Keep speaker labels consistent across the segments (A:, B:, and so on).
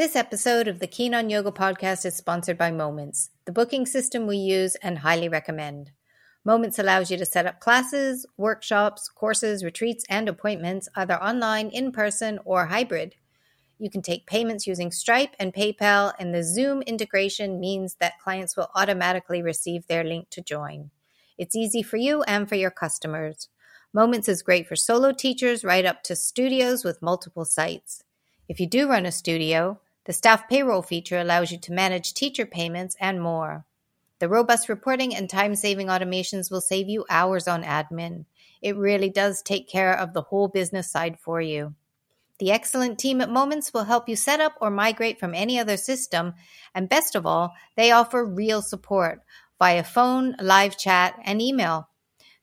A: This episode of the Keen on Yoga podcast is sponsored by Momence, the booking system we use and highly recommend. Momence allows you to set up classes, workshops, courses, retreats, and appointments either online, in person, or hybrid. You can take payments using Stripe and PayPal, and the Zoom integration means that clients will automatically receive their link to join. It's easy for you and for your customers. Momence is great for solo teachers right up to studios with multiple sites. If you do run a studio, the staff payroll feature allows you to manage teacher payments and more. The robust reporting and time saving automations will save you hours on admin. It really does take care of the whole business side for you. The excellent team at Momence will help you set up or migrate from any other system, and best of all, they offer real support via phone, live chat, and email.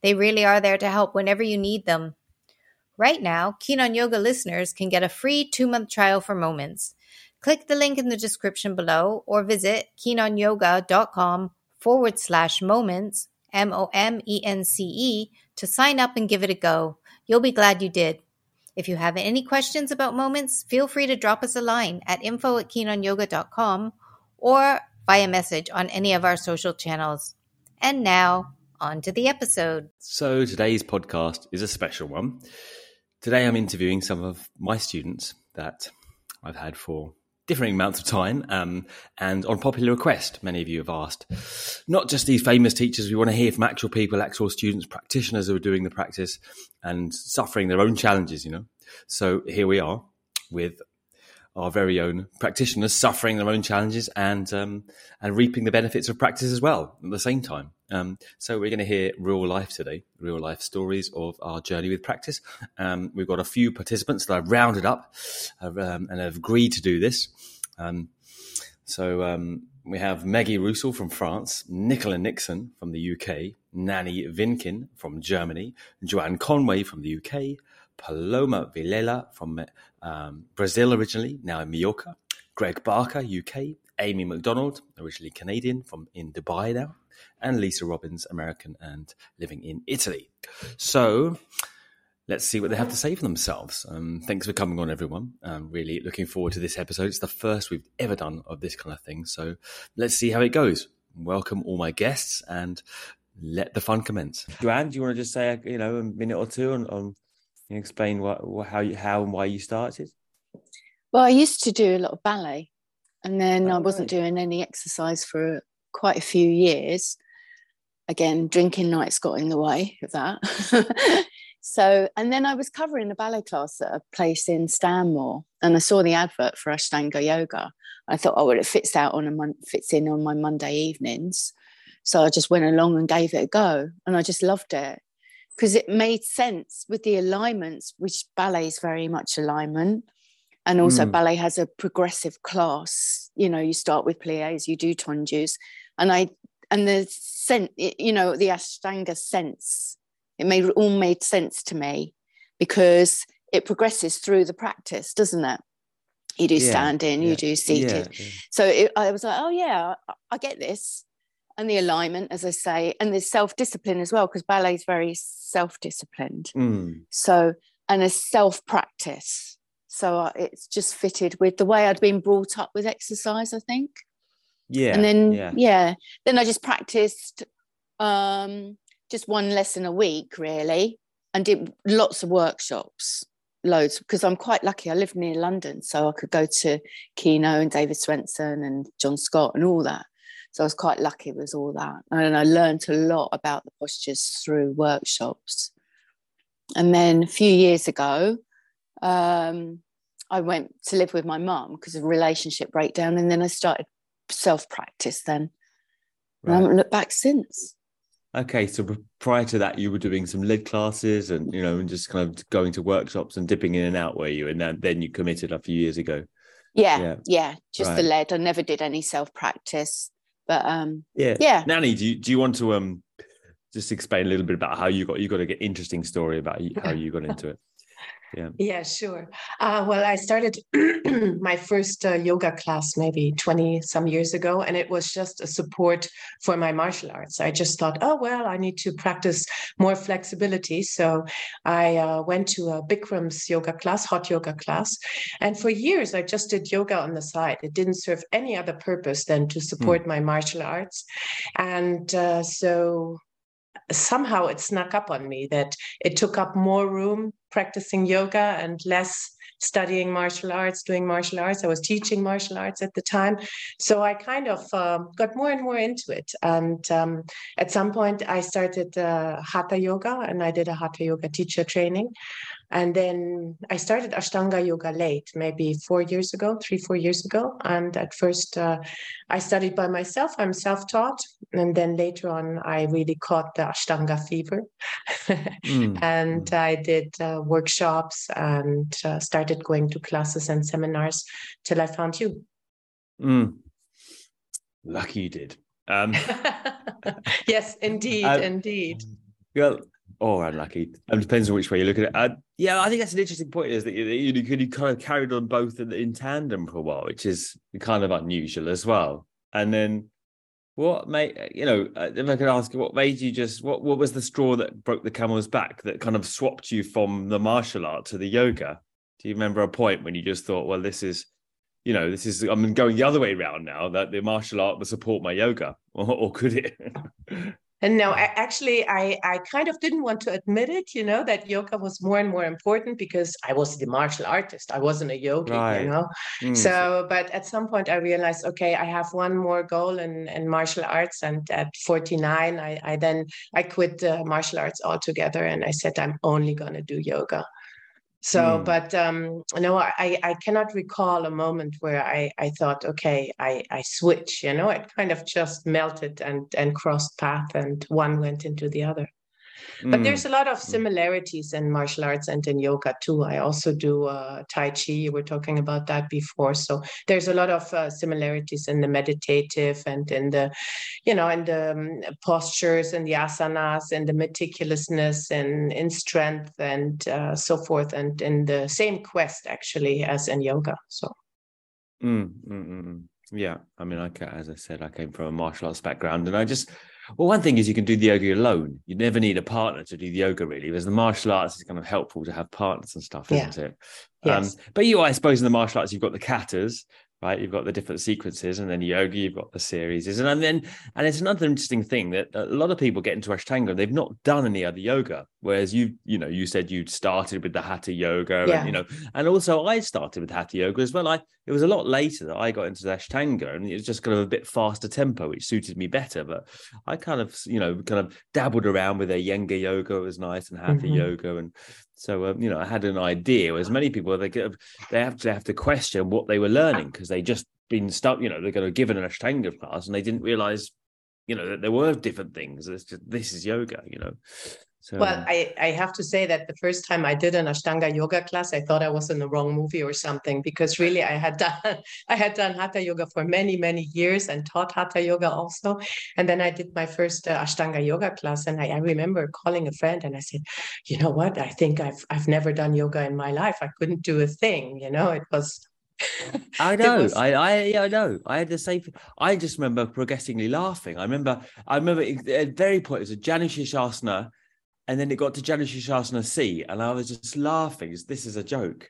A: They really are there to help whenever you need them. Right now, Keen on Yoga listeners can get a free two month trial for Momence. Click the link in the description below or visit keenonyoga.com forward slash momence, M O M E N C E, to sign up and give it a go. You'll be glad you did. If you have any questions about Momence, feel free to drop us a line at info at keenonyoga.com or via message on any of our social channels. And now, on to the episode.
B: So today's podcast is a special one. Today I'm interviewing some of my students that I've had for differing amounts of time um, and on popular request many of you have asked not just these famous teachers we want to hear from actual people actual students practitioners who are doing the practice and suffering their own challenges you know so here we are with our very own practitioners suffering their own challenges and um, and reaping the benefits of practice as well at the same time. Um, so we're going to hear real life today, real life stories of our journey with practice. Um, we've got a few participants that I've rounded up um, and have agreed to do this. Um, so um, we have Maggie Roussel from France, Nicola Nixon from the UK, Nanny Vinkin from Germany, Joanne Conway from the UK, Paloma Vilela from um, Brazil originally, now in Mallorca. Greg Barker, UK. Amy McDonald, originally Canadian, from in Dubai now. And Lisa Robbins, American and living in Italy. So let's see what they have to say for themselves. Um, thanks for coming on, everyone. Um, really looking forward to this episode. It's the first we've ever done of this kind of thing. So let's see how it goes. Welcome all my guests and let the fun commence. Joanne, do you want to just say, you know, a minute or two on, on can you explain what, what, how you, how and why you started?
C: Well, I used to do a lot of ballet, and then
B: Oh,
C: I wasn't
B: right.
C: doing any exercise for quite a few years. Again, drinking nights got in the way of that. so, and then I was covering a ballet class at a place in Stanmore, and I saw the advert for Ashtanga Yoga. I thought, oh, well, it fits out on a mon- fits in on my Monday evenings. So I just went along and gave it a go, and I just loved it because it made sense with the alignments, which ballet is very much alignment. And also,
B: Mm.
C: ballet has a progressive class. You know, you start with plies, you do tendus, and I and the sense, you know, the Ashtanga sense, it made all made sense to me because it progresses through the practice, doesn't it? You do
B: Yeah,
C: standing,
B: yeah,
C: you do seated.
B: Yeah.
C: So it, I was like, oh yeah, I, I get this. And the alignment, as I say, and the self discipline as well, because ballet is very self disciplined.
B: Mm.
C: So, and a self practice. So uh, it's just fitted with the way I'd been brought up with exercise, I think.
B: Yeah.
C: and then,
B: yeah.
C: yeah. then I just practiced um, just one lesson a week, really, and did lots of workshops, loads, because I'm quite lucky. I live near London, so I could go to Kino and David Swenson and John Scott and all that. So I was quite lucky with all that. And I learned a lot about the postures through workshops. And then a few years ago, um, I went to live with my mum because of relationship breakdown. And then I started self practice then. And I haven't looked back since.
B: Okay, so prior to that, you were doing some lead classes and you know, and just kind of going to workshops and dipping in and out, were you? And then then you committed a few years ago.
C: Yeah,
B: Yeah.
C: yeah, just the
B: Right.
C: lead. I never did any self practice, but um,
B: Yeah.
C: yeah.
B: Nanny, do you do you want to um just explain a little bit about how you got you got a get interesting story about how you got into it? Yeah.
D: Yeah, sure. Uh, well, I started my first uh, yoga class maybe 20 some years ago, and it was just a support for my martial arts. I just thought, oh, well, I need to practice more flexibility. So I uh, went to a Bikram's yoga class, hot yoga class. And for years, I just did yoga on the side. It didn't serve any other purpose than to support my martial arts. And uh, so somehow it snuck up on me that it took up more room practicing yoga and less studying martial arts, doing martial arts. I was teaching martial arts at the time. So I kind of um, got more and more into it. And um, at some point, I started uh, Hatha Yoga and I did a Hatha Yoga teacher training. And then I started Ashtanga Yoga late, maybe four years ago, three, four years ago. And at first, uh, I studied by myself. I'm self taught. And then later on, I really caught the Ashtanga fever.
B: Mm.
D: and I did uh, workshops and uh, started going to classes and seminars till I found you.
B: Mm. Lucky you did. Um,
D: yes, indeed, indeed.
B: well, or unlucky. It depends on which way you look at it. Uh, yeah, I think that's an interesting point. Is that you, you, you kind of carried on both in, in tandem for a while, which is kind of unusual as well. And then, what made you know? uh, If I could ask, what made you just what what was the straw that broke the camel's back that kind of swapped you from the martial art to the yoga? Do you remember a point when you just thought, well, this is, you know, this is I'm going the other way around now that the martial art will support my yoga, or, or could it?
D: And no, I, actually, I, I kind of didn't want to admit it, you know, that yoga was more and more important because I was the martial artist. I wasn't a yogi,
B: Right.
D: you know.
B: Mm.
D: So, but at some point, I realized, okay, I have one more goal in, in martial arts. And at 49, I, I then I quit uh, martial arts altogether, and I said I'm only going to do yoga. So,
B: Mm.
D: but um, no, I, I cannot recall a moment where I, I thought, okay, I, I switch, you know, it kind of just melted and, and crossed path and one went into the other. But
B: Mm.
D: there's a lot of similarities in martial arts and in yoga too. I also do uh, Tai Chi. You were talking about that before. So there's a lot of uh, similarities in the meditative and in the, you know, in the um, postures and the asanas and the meticulousness and in strength and uh, so forth. And in the same quest actually as in yoga. So
B: Mm, mm, mm, mm. Yeah, I mean, I as I said, I came from a martial arts background, and I just well, one thing is you can do the yoga alone. You never need a partner to do the yoga, really. Whereas the martial arts is kind of helpful to have partners and stuff,
D: Yeah.
B: isn't it?
D: yes.
B: Um, but you, I suppose, in the martial arts, you've got the katas, right? You've got the different sequences, and then yoga, you've got the series, and then and it's another interesting thing that a lot of people get into Ashtanga, they've not done any other yoga, whereas you, you know, you said you'd started with the Hatha yoga,
D: Yeah.
B: and you know, and also I started with Hatha yoga as well. I it was a lot later that I got into the Ashtanga, and it was just kind of a bit faster tempo, which suited me better. But I kind of, you know, kind of dabbled around with Iyengar yoga, it was nice, and Hatha
D: Mhm.
B: yoga, and so um, you know, I had an idea. Whereas many people, they get, they have to have to question what they were learning because they just been stuck. You know, they're going to given an Ashtanga class, and they didn't realize, you know, that there were different things. Just, this is yoga, you know. So
D: Well, I, I have to say that the first time I did an Ashtanga yoga class, I thought I was in the wrong movie or something because really I had done I had done Hatha yoga for many many years and taught Hatha yoga also, and then I did my first uh, Ashtanga yoga class, and I, I remember calling a friend and I said, you know what, I think I've I've never done yoga in my life. I couldn't do a thing. You know, it was.
B: I know.
D: was-
B: I, I, yeah, I know. I had the same. I just remember progressively laughing. I remember. I remember at very point it was a Janushirshasana, and then it got to Janushirshasana C, and I was just laughing. This is a joke.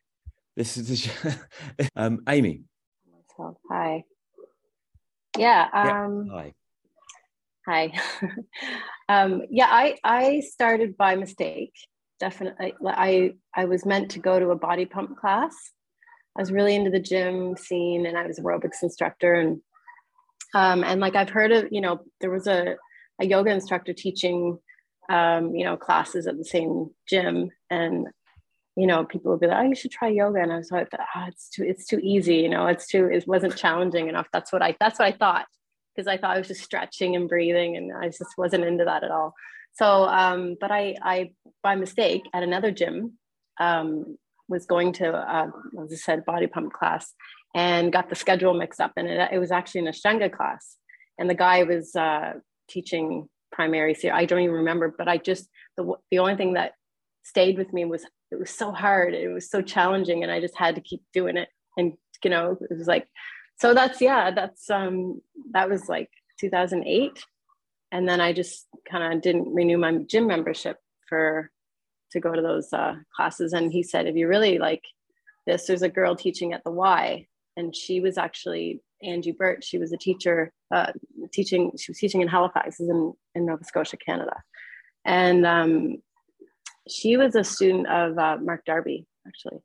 B: This is a jo- um, Amy.
E: Hi. Yeah.
B: Yeah.
E: Um,
B: Hi.
E: Hi. um, yeah, I I started by mistake. Definitely, I I was meant to go to a body pump class. I was really into the gym scene, and I was aerobics instructor, and um, and like I've heard of, you know, there was a a yoga instructor teaching, um, you know, classes at the same gym, and you know, people would be like, "Oh, you should try yoga," and I was like, "Ah, it's too, it's too easy, you know, it's too, it wasn't challenging enough." That's what I, that's what I thought, because I thought I was just stretching and breathing, and I just wasn't into that at all. So, um, but I, I, by mistake, at another gym, um, was going to, uh, as I said, body pump class, and got the schedule mixed up, and it, it was actually an Ashtanga class, and the guy was uh, teaching primary. So I don't even remember, but I just the the only thing that stayed with me was it was so hard. It was so challenging, and I just had to keep doing it. And you know, it was like, so that's yeah, that's um, that was like 2008, and then I just kind of didn't renew my gym membership for to go to those uh, classes. And he said, if you really like this, there's a girl teaching at the Y, and she was actually Angie Burt. She was a teacher uh, teaching. She was teaching in Halifax, in in Nova Scotia, Canada, and um, she was a student of uh, Mark Darby. Actually,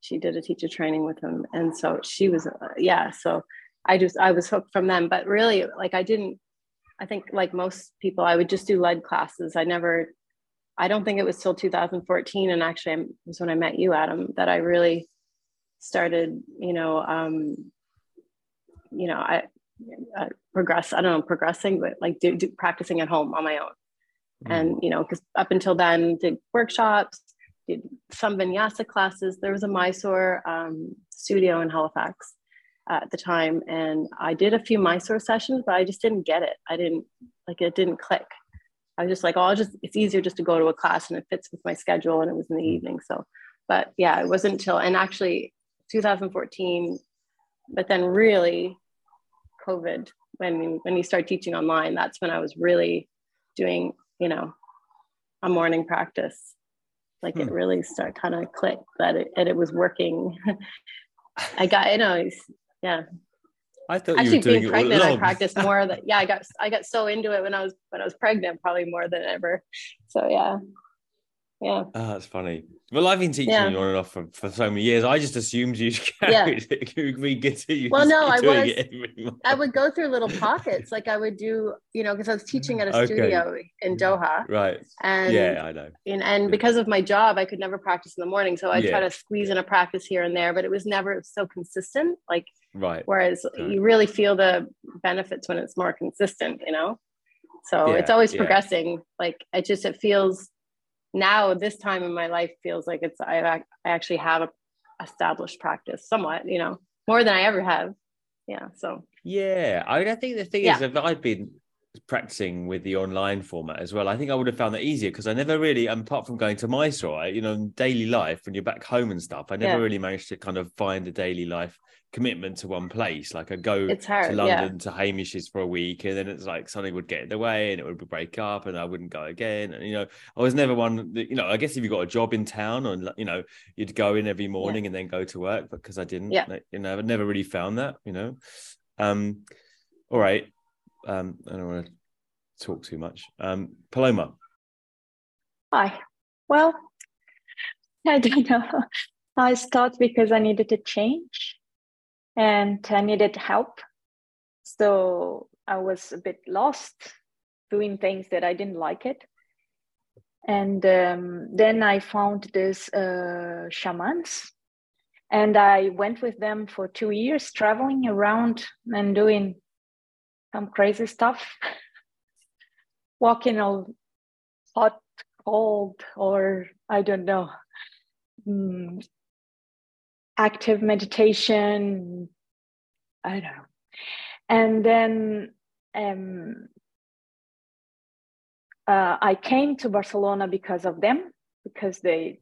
E: she did a teacher training with him, and so she was uh, yeah. So I just I was hooked from them, but really like I didn't. I think like most people, I would just do lead classes. I never. I don't think it was till 2014, and actually, it was when I met you, Adam, that I really started. You know. Um, you know, I, I progress. I don't know, progressing, but like do, do practicing at home on my own.
B: Mm.
E: And you know, because up until then, did workshops, did some vinyasa classes. There was a Mysore um, studio in Halifax at the time, and I did a few Mysore sessions, but I just didn't get it. I didn't like it. Didn't click. I was just like, oh, I'll just it's easier just to go to a class and it fits with my schedule, and it was in the evening. So, but yeah, it wasn't until and actually 2014 but then really covid when when you start teaching online that's when i was really doing you know a morning practice. Like
B: Hmm.
E: it really start kind of clicked that it, and it was working. I got you know yeah.
B: I thought
E: actually
B: you were doing
E: being pregnant i practiced more that yeah i got i got so into it when i was when i was pregnant probably more than ever. So yeah yeah
B: Ah, that's funny. Well, I've been teaching
E: Yeah.
B: you on and off for, for so many years. I just assumed you
E: Yeah.
B: carried it. Were good at you.
E: Well, no, I was-
B: it.
E: I would go through little pockets. Like I would do, you know, because I was teaching at a
B: Okay.
E: studio in Doha.
B: Right.
E: And
B: yeah, I know.
E: and, and because of my job, I could never practice in the morning. So I
B: Yeah.
E: try to squeeze in a practice here and there, but it was never so consistent. Like
B: Right.
E: whereas
B: Right.
E: you really feel the benefits when it's more consistent, you know? So it's always progressing. Like it just it feels now this time in my life feels like it's I, I actually have a established practice somewhat, you know, more than I ever have. Yeah. So
B: Yeah, I, I think the thing
E: Yeah.
B: is, if I'd been practicing with the online format as well, I think I would have found that easier because I never really, um, apart from going to Mysore, you know, in daily life when you're back home and stuff, I never
E: Yeah.
B: really managed to kind of find a daily life commitment to one place. Like I go
E: it's
B: to
E: hard. Yeah.
B: London to Hamish's for a week, and then it's like something would get in the way, and it would break up, and I wouldn't go again. And you know, I was never one. That, you know, I guess if you got a job in town, or you know, you'd go in every morning and then go to work. But because I didn't,
E: Yeah.
B: like, you know, I've never really found that. You know, um, all right. Um, I don't want to talk too much. Um, Paloma,
F: Hi. Well, I don't know. I started because I needed a change and I needed help. So I was a bit lost doing things that I didn't like it. And um, then I found this uh, shamans and I went with them for two years, traveling around and doing some crazy stuff, walking all hot cold or I don't know, mm, active meditation. I don't know. And then um, uh, I came to Barcelona because of them, because they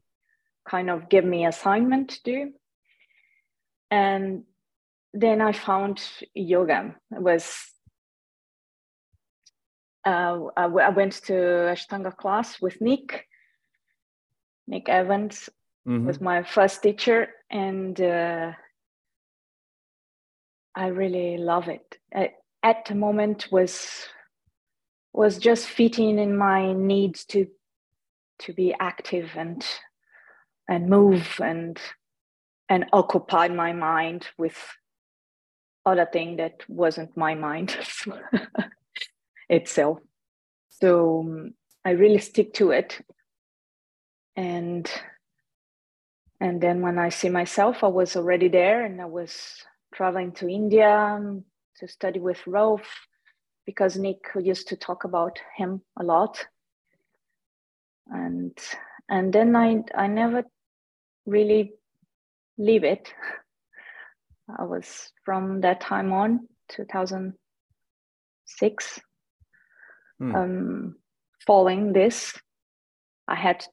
F: kind of give me assignment to do. And then I found yoga. It was uh, I, w- I went to Ashtanga class with Nick. Nick Evans
B: Mhm.
F: was my first teacher, and uh, I really love it. At, at the moment, was was just fitting in my needs to to be active and and move and and occupy my mind with other thing that wasn't my mind itself. So um, I really stick to it. And and then when I see myself, I was already there and I was traveling to India um, to study with Rolf because Nick used to talk about him a lot. And and then I I never really leave it. I was from that time on, 2006,
B: Hmm.
F: um, following this. I had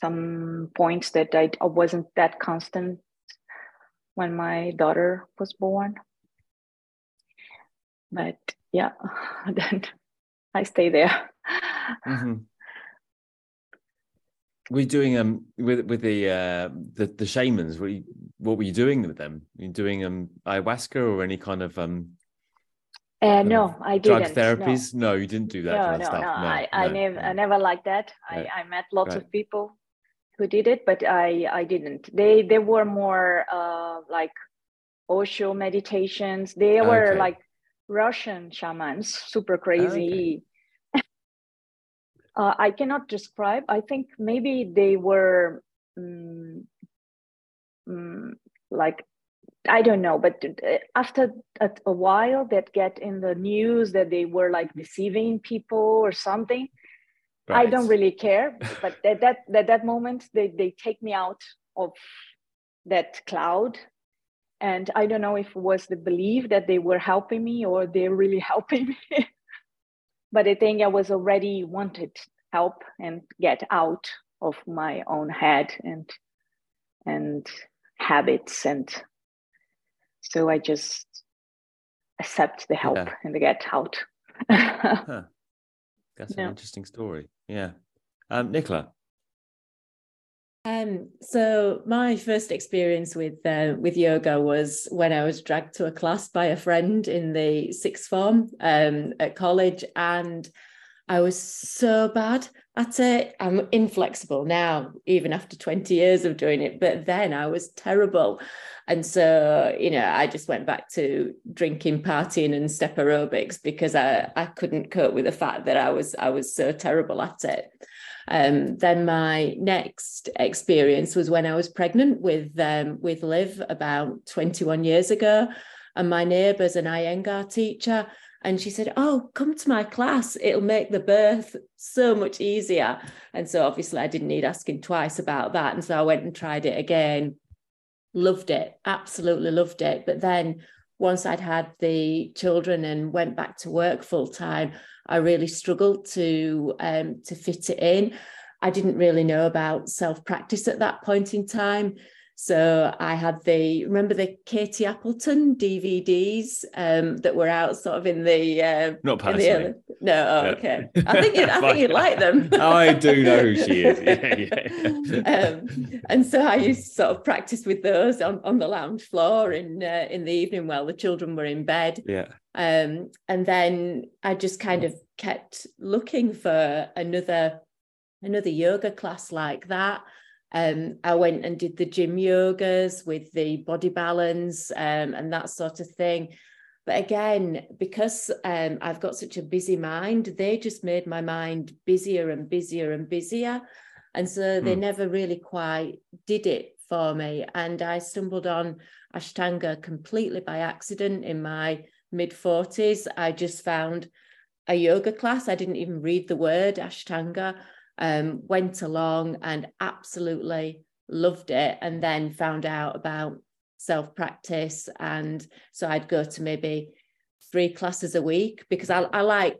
F: some points that I, I wasn't that constant when my daughter was born. But yeah, then I stay there.
B: Mhm. Were you doing um with with the uh the the shamans? Were you, what were you doing with them? Were you doing um ayahuasca or any kind of um
F: Uh, no, I
B: drug
F: didn't. no.
B: therapies? No, you didn't do that
F: no,
B: kind
F: no,
B: of stuff.
F: no, I, I
B: no,
F: never, I never liked that.
B: Right.
F: I, I met lots
B: Right.
F: of people who did it, but I, I didn't. They, they were more uh, like Osho meditations. They were
B: Okay.
F: like Russian shamans, super crazy. uh, I cannot describe. I think maybe they were mm, mm, like I don't know, but uh, after a, a while, that get in the news that they were like deceiving people or something. I don't really care, but at that at that moment, they they take me out of that cloud, and I don't know if it was the belief that they were helping me or they're really helping me. but I think I was already wanted help and get out of my own head and and habits and so I just accept the help
B: Yeah.
F: and get out.
B: Huh. That's an interesting story. Yeah. Um, Nicola.
G: Um, so my first experience with uh, with yoga was when I was dragged to a class by a friend in the sixth form um, at college, and I was so bad at it. I'm inflexible now, even after 20 years of doing it, but then I was terrible. And so, you know, I just went back to drinking, partying, and step aerobics because I, I couldn't cope with the fact that I was I was so terrible at it. Um, then my next experience was when I was pregnant with um, with Liv about 21 years ago, and my neighbour's an Iyengar teacher, and she said, "Oh, come to my class; it'll make the birth so much easier." And so obviously I didn't need asking twice about that, and so I went and tried it again. Loved it, absolutely loved it. But then once I'd had the children and went back to work full time, I really struggled to um, to fit it in. I didn't really know about self practice at that point in time. So I had the remember the Katy Appleton DVDs um, that were out sort of in the uh,
B: Not
G: in the
B: personally.
G: no, oh,
B: Yeah.
G: okay. I think you'd, I think you'd like them.
B: I do know who she is. Yeah, yeah.
G: um, and so I used to sort of practice with those on, on the lounge floor in uh, in the evening while the children were in bed.
B: yeah.
G: Um, and then I just kind of kept looking for another another yoga class like that. Um, I went and did the gym yogas with the body balance um, and that sort of thing. But again, because um, I've got such a busy mind, they just made my mind busier and busier and busier. And so they
B: Hmm.
G: never really quite did it for me. And I stumbled on Ashtanga completely by accident in my mid 40s. I just found a yoga class. I didn't even read the word Ashtanga. Um, went along and absolutely loved it, and then found out about self practice. And so I'd go to maybe three classes a week because I, I like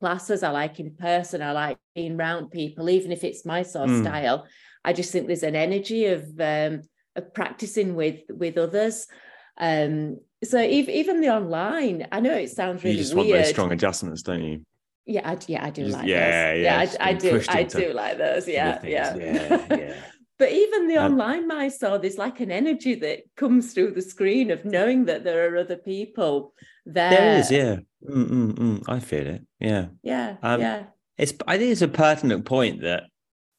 G: classes, I like in person, I like being around people, even if it's my sort of
B: Mm.
G: style. I just think there's an energy of um, of practicing with with others. Um, so even even the online, I know it sounds really
B: you just want those strong adjustments, don't you?
G: Yeah, I, yeah, I do like
B: yeah,
G: those.
B: yeah,
G: I, I do, I do like those. Yeah, yeah,
B: Yeah, yeah.
G: But even the online Mysore, there's like an energy that comes through the screen of knowing that there are other people there.
B: There is, yeah. Mm, mm, mm. I feel it. Yeah.
G: yeah,
B: Um,
G: yeah.
B: It's I think it's a pertinent point that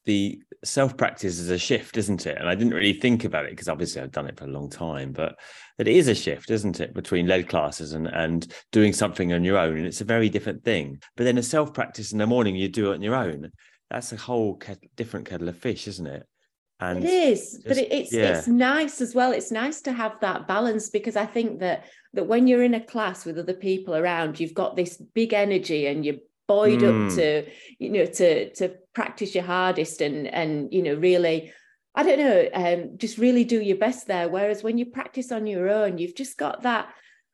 B: the self practice is a shift, isn't it? And I didn't really think about it because obviously I've done it for a long time, but it is a shift, isn't it, between led classes and and doing something on your own, and it's a very different thing. But then a self practice in the morning, you do it on your own. That's a whole different kettle of fish, isn't it? And
G: it is, but
B: just-
G: it's
B: yeah.
G: it's nice as well. It's nice to have that balance because I think that that when you're in a class with other people around, you've got this big energy and you're buoyed
B: Mm.
G: up to you know to to practice your hardest and and you know really I don't know um just really do your best there. Whereas when you practice on your own, you've just got that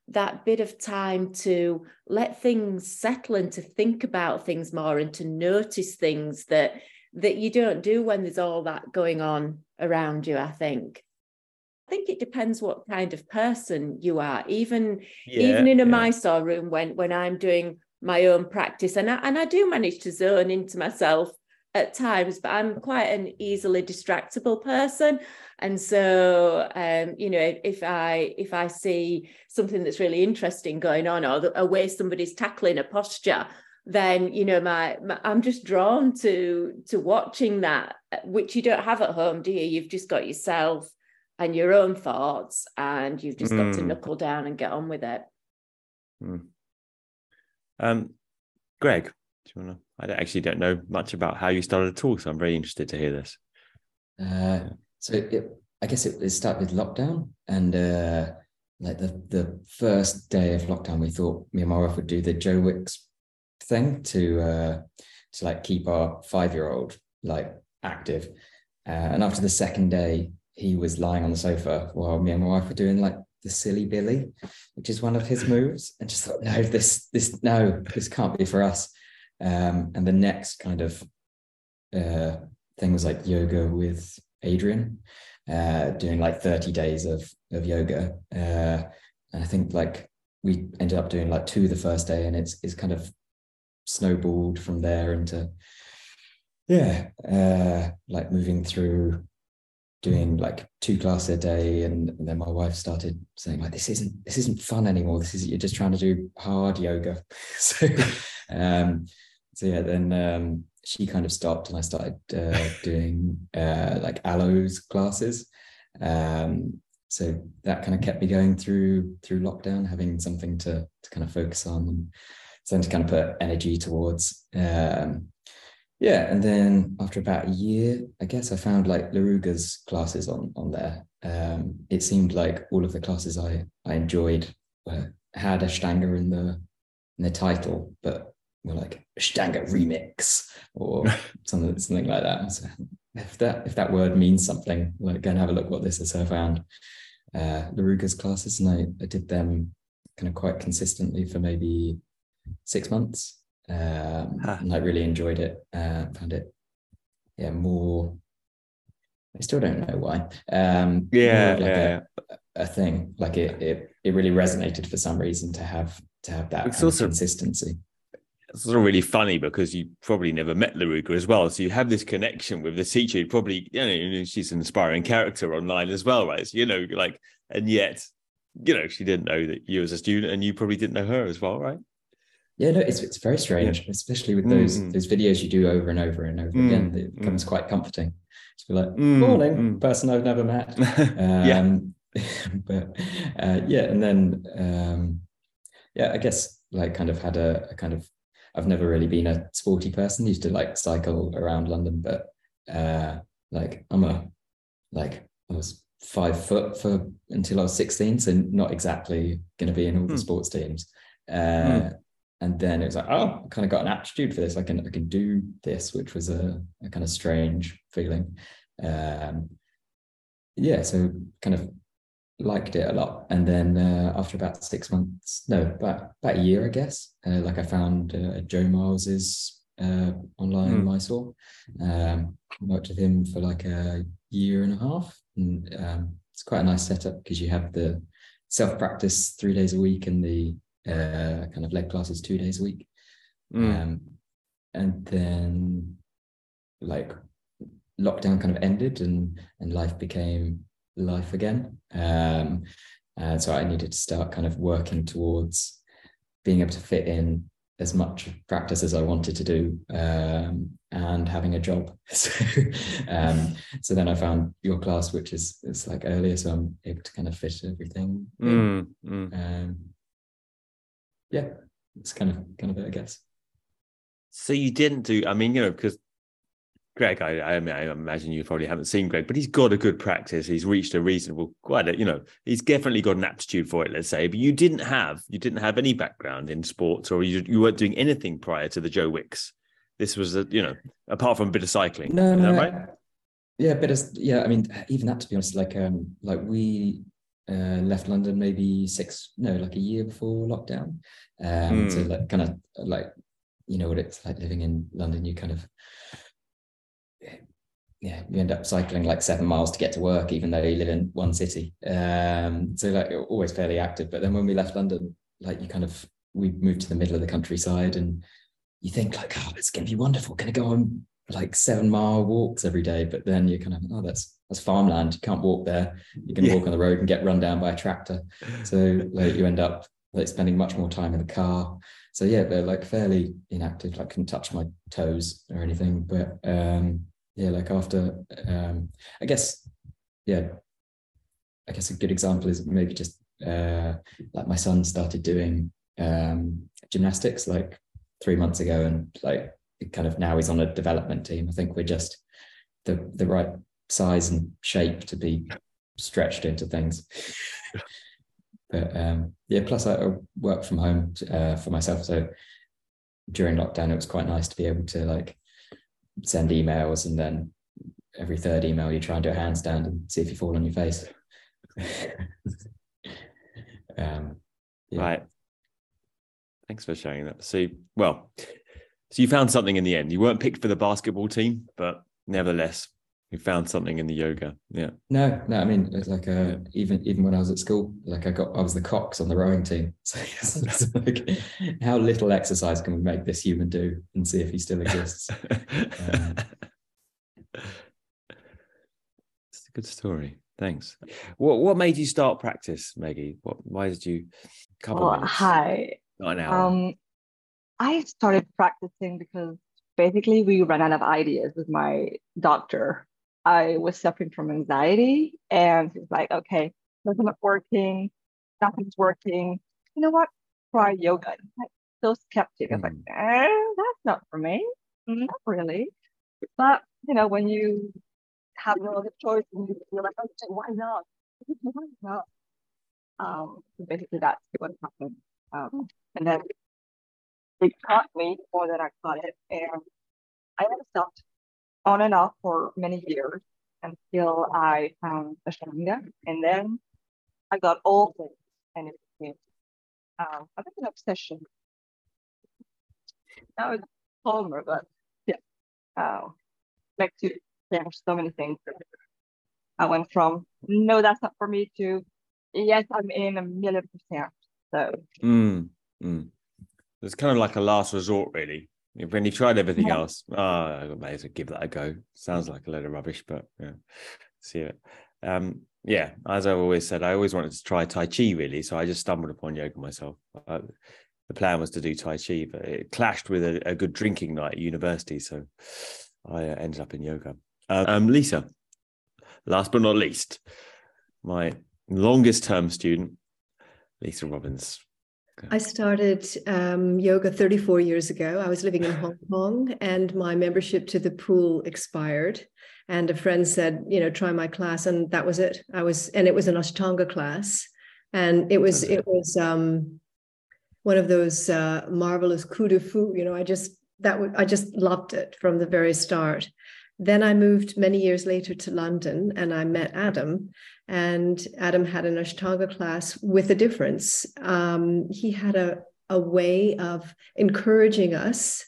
G: that bit of time to let things settle and to think about things more and to notice things that that you don't do when there's all that going on around you, I think. I think it depends what kind of person you are. Even
B: Yeah,
G: even in a
B: yeah.
G: Mysore room when when I'm doing my own practice and I, and I do manage to zone into myself at times but I'm quite an easily distractible person. And so um you know if, I if I see something that's really interesting going on or the, a way somebody's tackling a posture then you know my, my I'm just drawn to to watching that which you don't have at home do you? You've just got yourself and your own thoughts and you've just got to
B: Mm.
G: knuckle down and get on with it.
B: Um, Greg, do you want to? I actually don't know much about how you started at all, so I'm very interested to hear this.
H: Uh, so it, I guess it, it started with lockdown, and uh, like the the first day of lockdown, we thought me and my wife would do the Joe Wicks thing to uh, to like keep our five year old like active. Uh, and after the second day, he was lying on the sofa while me and my wife were doing like the silly Billy, which is one of his moves, and just thought, no, this this no, this can't be for us. Um, and the next kind of uh, thing was like yoga with Adriene, uh, doing like 30 days of of yoga. Uh, and I think like we ended up doing like two the first day, and it's it's kind of snowballed from there into yeah, uh, like moving through doing like two classes a day. And, and then my wife started saying like this isn't this isn't fun anymore. This is you're just trying to do hard yoga. So um so yeah then um she kind of stopped and i started uh, doing uh like Alo's classes um so that kind of kept me going through through lockdown having something to to kind of focus on and something to kind of put energy towards um yeah, and then after about a year, I guess I found like Laruga's classes on on there. Um, it seemed like all of the classes I I enjoyed were, had Ashtanga in the in the title, but were like Ashtanga remix or something something like that. So if that if that word means something, like go and have a look what this is. I found uh, Laruga's classes, and I, I did them kind of quite consistently for maybe six months um,
B: Huh.
H: and I really enjoyed it. Uh, found it, yeah, more. I still don't know why. Um,
B: Yeah,
H: like
B: yeah,
H: A, a thing. Like it, it, it really resonated for some reason to have to have that
B: It's also-
H: consistency.
B: It's sort of really funny because you probably never met Laruga as well, so you have this connection with the teacher. You probably, you know, she's an inspiring character online as well, right? So you know, like, and yet, you know, she didn't know that you as a student, and you probably didn't know her as well, right?
H: Yeah, no, it's it's very strange, especially with
B: Mm,
H: those
B: mm.
H: those videos you do over and over and over
B: Mm,
H: again. It
B: mm.
H: becomes quite comforting. to be like,
B: Mm,
H: morning,
B: mm.
H: person I've never met.
B: yeah,
H: um, but uh, yeah, and then um, yeah, I guess like kind of had a, a kind of I've never really been a sporty person. Used to like cycle around London, but uh, like I'm a like I was five foot for until I was 16, so not exactly going to be in all the
B: Hmm.
H: sports teams. Uh, And then it was like, oh, I kind of got an aptitude for this. I can I can do this, which was a, a kind of strange feeling. Um, yeah, so kind of liked it a lot. And then uh, after about six months, no, about about a year, I guess. Uh, like I found uh, Joe Miles's uh, online
B: Mm.
H: Mysore. Um, worked with him for like a year and a half, and um, it's quite a nice setup because you have the self practice three days a week and the uh, kind of leg classes two days a week.
B: Mm.
H: Um, and then like lockdown kind of ended and and life became life again. Um, and so I needed to start kind of working towards being able to fit in as much practice as I wanted to do um, and having a job. So, um, so then I found your class, which is it's like earlier, so I'm able to kind of fit everything.
B: Mm, mm.
H: Um, yeah, it's kind of kind of it, I guess.
B: So you didn't do. I mean, you know, because Greg, I, I, mean, I imagine you probably haven't seen Greg, but he's got a good practice. He's reached a reasonable, quite a, you know, he's definitely got an aptitude for it. Let's say, but you didn't have, you didn't have any background in sports, or you you weren't doing anything prior to the Joe Wicks. This was, a, you know, apart from a bit of cycling.
H: No, no,
B: right?
H: Yeah, but it's, yeah, I mean, even that to be honest, like um, like we uh, left London maybe six, no, like a year before lockdown. Um, so
B: Hmm.
H: like kind of like you know what it's like living in London. You kind of yeah, you end up cycling like seven miles to get to work, even though you live in one city. Um, so like you're always fairly active. But then when we left London, like you kind of we moved to the middle of the countryside, and you think like, oh, it's going to be wonderful. Going to go on like seven mile walks every day. But then you're kind of, oh, that's that's farmland. You can't walk there. You can
B: Yeah.
H: walk on the road and get run down by a tractor. So like you end up like spending much more time in the car. So yeah, they're like fairly inactive. Like couldn't touch my toes or anything. But um, yeah, like after um, I guess yeah, I guess a good example is maybe just uh, like my son started doing um, gymnastics like three months ago, and like kind of now he's on a development team. I think we're just the the right size and shape to be stretched into things. but um, yeah, plus I, work from home uh, for myself, so during lockdown it was quite nice to be able to like send emails and then every third email you try and do a handstand and see if you fall on your face. um, yeah.
B: Right. Thanks for sharing that. So, well, so you found something in the end. You weren't picked for the basketball team, but nevertheless, you found something in the yoga. Yeah.
H: No, no. I mean, it's like uh, even even when I was at school, like I got I was the cox on the rowing team. So it's, it's like, how little exercise can we make this human do, and see if he still exists? Um,
B: it's a good story. Thanks. What What made you start practice, Maggie? What? Why did you? Couple
I: Well,
B: minutes,
I: hi.
B: not an hour.
I: Um, I started practicing because basically we ran out of ideas with my doctor. I was suffering from anxiety, and he's like, "Okay, nothing's not working, nothing's working. You know what? Try yoga." I'm like, so skeptic. I was like,
B: Mm.
I: eh, "That's not for me. Not really." But you know, when you have no other choice, and you- you're like, "Okay, why not? Why not?" Um, so basically, that's what happened. Um, and then it caught me more than I caught it. And I never stopped on and off for many years until I found Ashtanga. And then I got all things and it became um, I think an obsession. Now it's calmer, but yeah. Uh, like to change so many things. I went from no, that's not for me to yes, I'm in a million percent. So
B: Mm, mm. It's kind of like a last resort, really. When you've tried everything
I: Yeah.
B: else, oh, I may as well give that a go. Sounds like a load of rubbish, but yeah, see it. Um, yeah, as I've always said, I always wanted to try Tai Chi, really. So I just stumbled upon yoga myself. Uh, the plan was to do Tai Chi, but it clashed with a, a good drinking night at university. So I uh, ended up in yoga. Um, Lisa, last but not least, my longest term student, Lisa Robbins.
J: I started um, yoga 34 years ago. I was living in Hong Kong and my membership to the pool expired. And a friend said, you know, try my class. And that was it. I was, and it was an Ashtanga class. And it was, it was um, one of those uh, marvelous coup de fou. You know, I just, that would, I just loved it from the very start. Then I moved many years later to London and I met Adam and Adam had an Ashtanga class with a difference. Um, he had a, a way of encouraging us,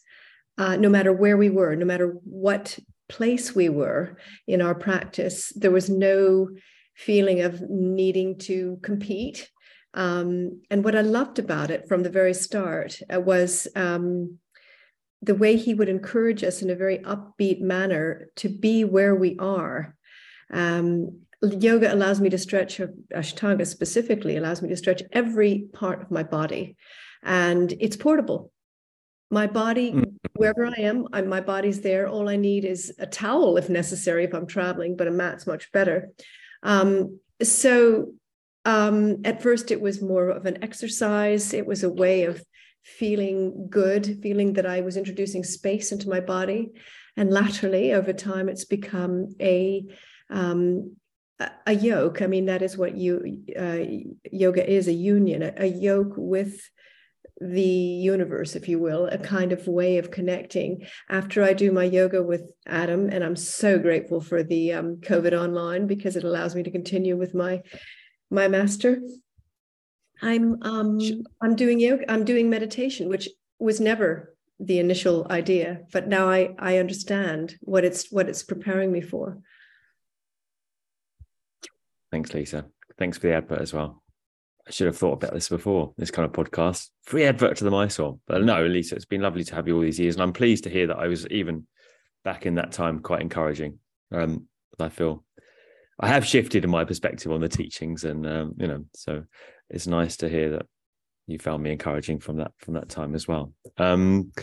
J: uh, no matter where we were, no matter what place we were in our practice, there was no feeling of needing to compete. Um, and what I loved about it from the very start uh, was um, the way he would encourage us in a very upbeat manner to be where we are. Um, yoga allows me to stretch ashtanga specifically allows me to stretch every part of my body and it's portable. My body
B: Mm.
J: wherever i am I, my body's there. All i need is a towel if necessary if i'm traveling but a mat's much better. Um, so um, at first it was more of an exercise. It was a way of feeling good feeling that i was introducing space into my body. And laterally over time it's become a um, a- yoke. I mean, that is what you uh, yoga is a union, a, a yoke with the universe, if you will, a kind of way of connecting. After I do my yoga with Adam, and I'm so grateful for the um, COVID online because it allows me to continue with my my master. I'm um I'm doing yoga. I'm doing meditation, which was never the initial idea, but now I I understand what it's what it's preparing me for.
B: Thanks, Lisa. Thanks for the advert as well. I should have thought about this before this kind of podcast. Free advert to the Mysore. But no, Lisa, it's been lovely to have you all these years. And I'm pleased to hear that I was even back in that time quite encouraging. Um, I feel I have shifted in my perspective on the teachings. And, um, you know, so it's nice to hear that you found me encouraging from that from that time as well. Um,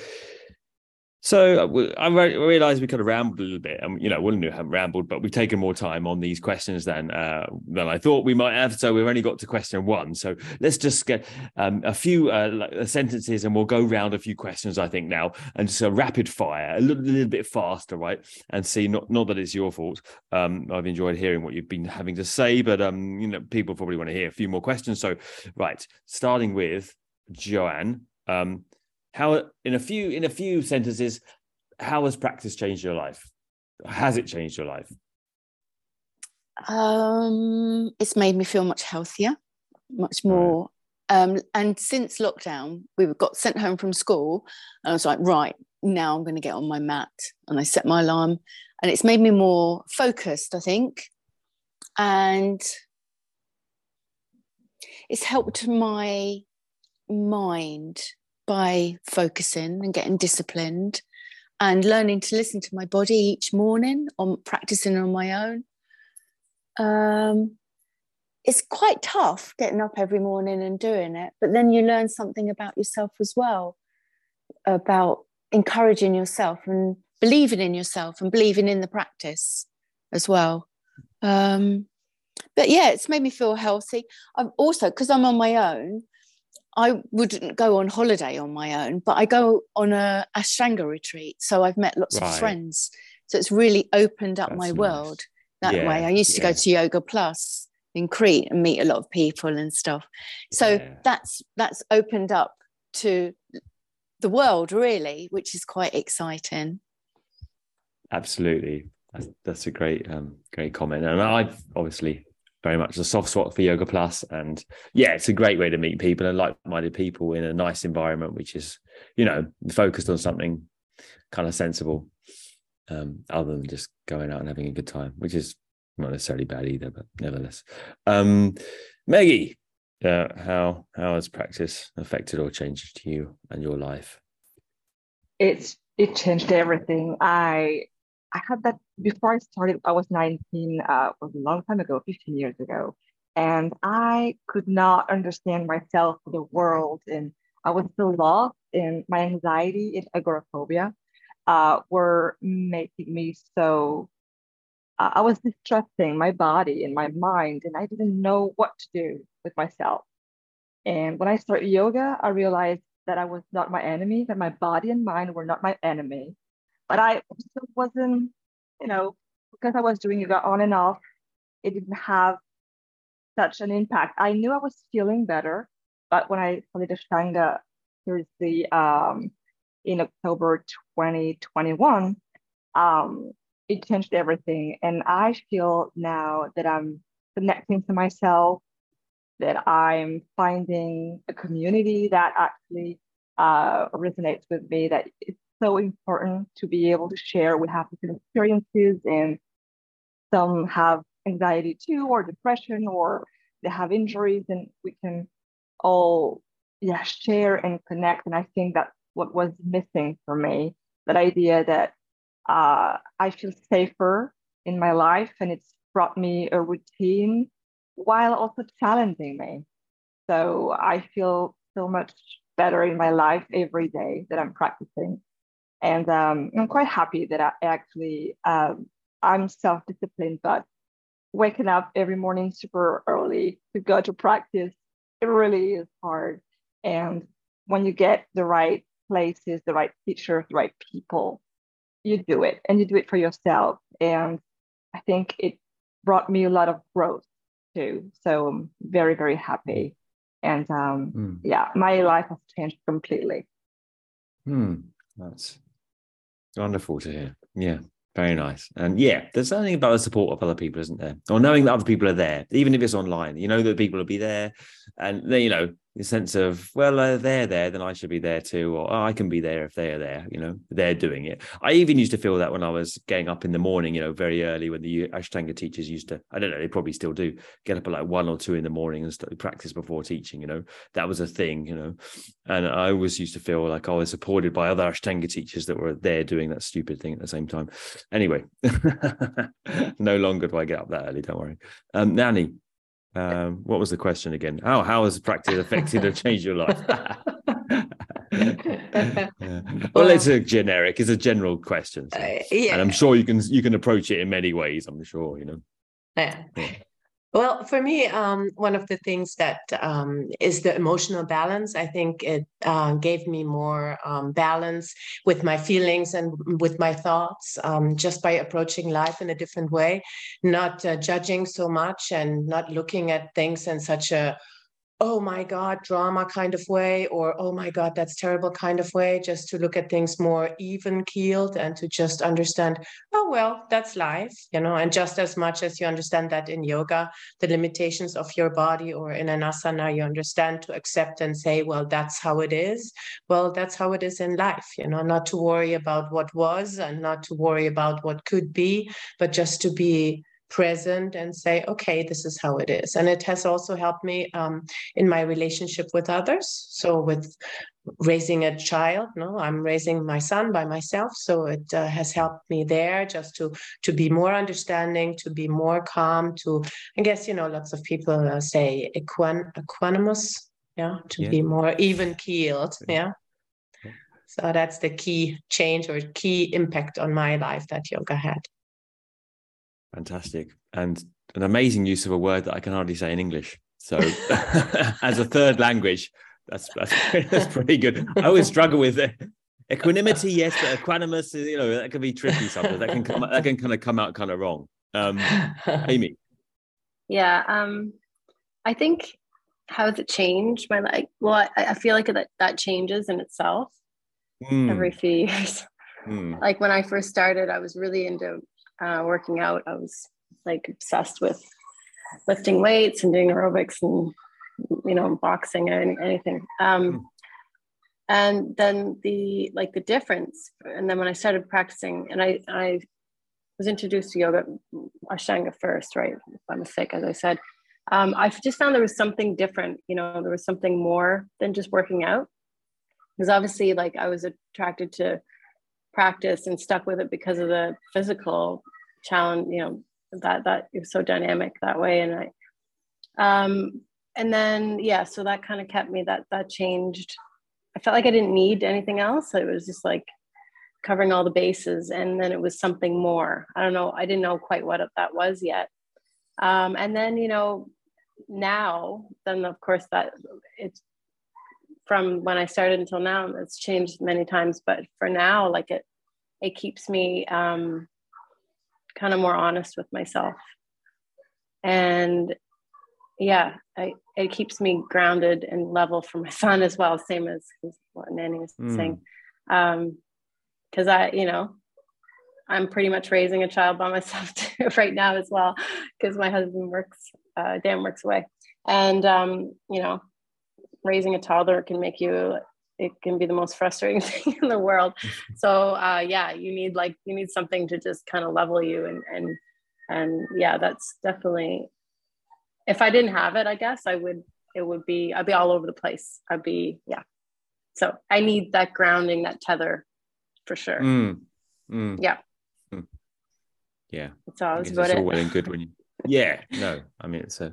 B: so uh, I realized we could have rambled a little bit, and you know, wouldn't have rambled, but we've taken more time on these questions than uh, than I thought we might have. So we've only got to question one. So let's just get um, a few uh, sentences, and we'll go round a few questions. I think now, and just a rapid fire, a little, little bit faster, right? And see, not not that it's your fault. Um, I've enjoyed hearing what you've been having to say, but um, you know, people probably want to hear a few more questions. So, right, starting with Joanne. Um, how in a few in a few sentences how has practice changed your life has it changed your life
C: um it's made me feel much healthier much more right. um and since lockdown we got sent home from school and i was like right now i'm going to get on my mat and i set my alarm and it's made me more focused i think and it's helped my mind by focusing and getting disciplined and learning to listen to my body each morning on practicing on my own. Um, it's quite tough getting up every morning and doing it but then you learn something about yourself as well about encouraging yourself and believing in yourself and believing in the practice as well. Um, but yeah it's made me feel healthy. I've also because i'm on my own I wouldn't go on holiday on my own, but I go on a Ashtanga retreat. So I've met lots right. of friends. So it's really opened up That's my nice. world that yeah, way. I used to yeah. go to Yoga Plus in Crete and meet a lot of people and stuff. So yeah. that's that's opened up to the world really, which is quite exciting.
B: Absolutely. That's, that's a great um, great comment. And I've obviously very much a soft spot for Yoga Plus. And yeah, it's a great way to meet people and like minded people in a nice environment, which is, you know, focused on something kind of sensible, um, other than just going out and having a good time, which is not necessarily bad either, but nevertheless. Um, Maggie, uh, how how has practice affected or changed you and your life?
I: It's it changed everything. I I had that before I started. I was 19, uh, was a long time ago, 15 years ago, and I could not understand myself, the world, and I was so lost. And my anxiety and agoraphobia uh, were making me so. Uh, I was distressing my body and my mind, and I didn't know what to do with myself. And when I started yoga, I realized that I was not my enemy, that my body and mind were not my enemy, but I still wasn't, you know, because I was doing yoga on and off, it didn't have such an impact. I knew I was feeling better, but when I studied Ashtanga the um, in October 2021, um, it changed everything. And I feel now that I'm connecting to myself, that I'm finding a community that actually uh, resonates with me, that it's so important to be able to share. We have different experiences, and some have anxiety too, or depression, or they have injuries, and we can all yeah share and connect. And I think that's what was missing for me. That idea that uh, I feel safer in my life, and it's brought me a routine while also challenging me. So I feel so much better in my life every day that I'm practicing. And um, I'm quite happy that I actually, um, I'm self-disciplined, but waking up every morning super early to go to practice, it really is hard. And when you get the right places, the right teachers, the right people, you do it and you do it for yourself. And I think it brought me a lot of growth too. So I'm very, very happy. And um, mm. yeah, my life has changed completely.
B: Hmm. That's Wonderful to hear. Yeah, very nice. And yeah, there's something about the support of other people, isn't there? Or knowing that other people are there, even if it's online, you know that people will be there. And then, you know, the sense of well uh, they're there then i should be there too or oh, i can be there if they're there you know they're doing it. I even used to feel that when i was getting up in the morning you know very early when the ashtanga teachers used to i don't know they probably still do get up at like one or two in the morning and start, practice before teaching you know that was a thing you know and i always used to feel like i was supported by other ashtanga teachers that were there doing that stupid thing at the same time. Anyway no longer do i get up that early don't worry. Um nanny um, what was the question again? How how has practice affected or changed your life? yeah. Well, it's a generic, it's a general question, so.
D: Uh, yeah.
B: and I'm sure you can you can approach it in many ways. I'm sure you know.
D: Yeah. Well, for me, um, one of the things that um, is the emotional balance. I think it uh, gave me more um, balance with my feelings and with my thoughts, um, just by approaching life in a different way, not uh, judging so much and not looking at things in such a oh my God, drama kind of way, or oh my God, that's terrible kind of way, just to look at things more even keeled and to just understand, oh, well, that's life, you know, and just as much as you understand that in yoga, the limitations of your body, or in an asana, you understand to accept and say, well, that's how it is. Well, that's how it is in life, you know, not to worry about what was and not to worry about what could be, but just to be present and say, okay, this is how it is. And it has also helped me um, in my relationship with others. So with raising a child, no, I'm raising my son by myself. So it uh, has helped me there just to to be more understanding, to be more calm, to I guess you know lots of people uh, say equan equanimous, yeah, to
B: Yeah.
D: be more even keeled, yeah. So that's the key change or key impact on my life that yoga had.
B: Fantastic. And an amazing use of a word that I can hardly say in English. So, as a third language, that's, that's that's pretty good. I always struggle with it. Equanimity, yes, but equanimous, you know, that can be tricky sometimes. That can come, that can kind of come out kind of wrong. Um, Amy,
E: Yeah. Um, I think how has it changed my life? Well, I, I feel like that that changes in itself
B: Mm,
E: every few years.
B: mm,
E: like when I first started, I was really into uh, working out. I was like obsessed with lifting weights and doing aerobics and you know boxing and anything. Um, and then the like the difference, and then when I started practicing, and I I was introduced to yoga Ashtanga first, right? By mistake, as I said. Um, I just found there was something different. You know, there was something more than just working out. Because obviously, like I was attracted to practice and stuck with it because of the physical challenge. You know, that that it was so dynamic that way, and I. Um, and then yeah, so that kind of kept me. That that changed. I felt like I didn't need anything else. It was just like covering all the bases and then it was something more i don't know i didn't know quite what that was yet um, and then you know now then of course that it's from when i started until now it's changed many times but for now like it it keeps me um, kind of more honest with myself. And yeah I, it keeps me grounded and level for my son as well same as, as what nanny was
B: Mm.
E: saying. Um, because I, you know, I'm pretty much raising a child by myself too, right now as well, because my husband works, uh, Dan works away, and um, you know, raising a toddler can make you, it can be the most frustrating thing in the world. So uh, yeah, you need like you need something to just kind of level you, and and and yeah, that's definitely. If I didn't have it, I guess I would. It would be. I'd be all over the place. I'd be yeah. So I need that grounding, that tether, for sure.
B: mm, mm,
E: Yeah,
B: yeah.
E: that's all.
B: I
E: That's
B: guess
E: about
B: it's all
E: it.
B: well and good when you yeah no i mean it's a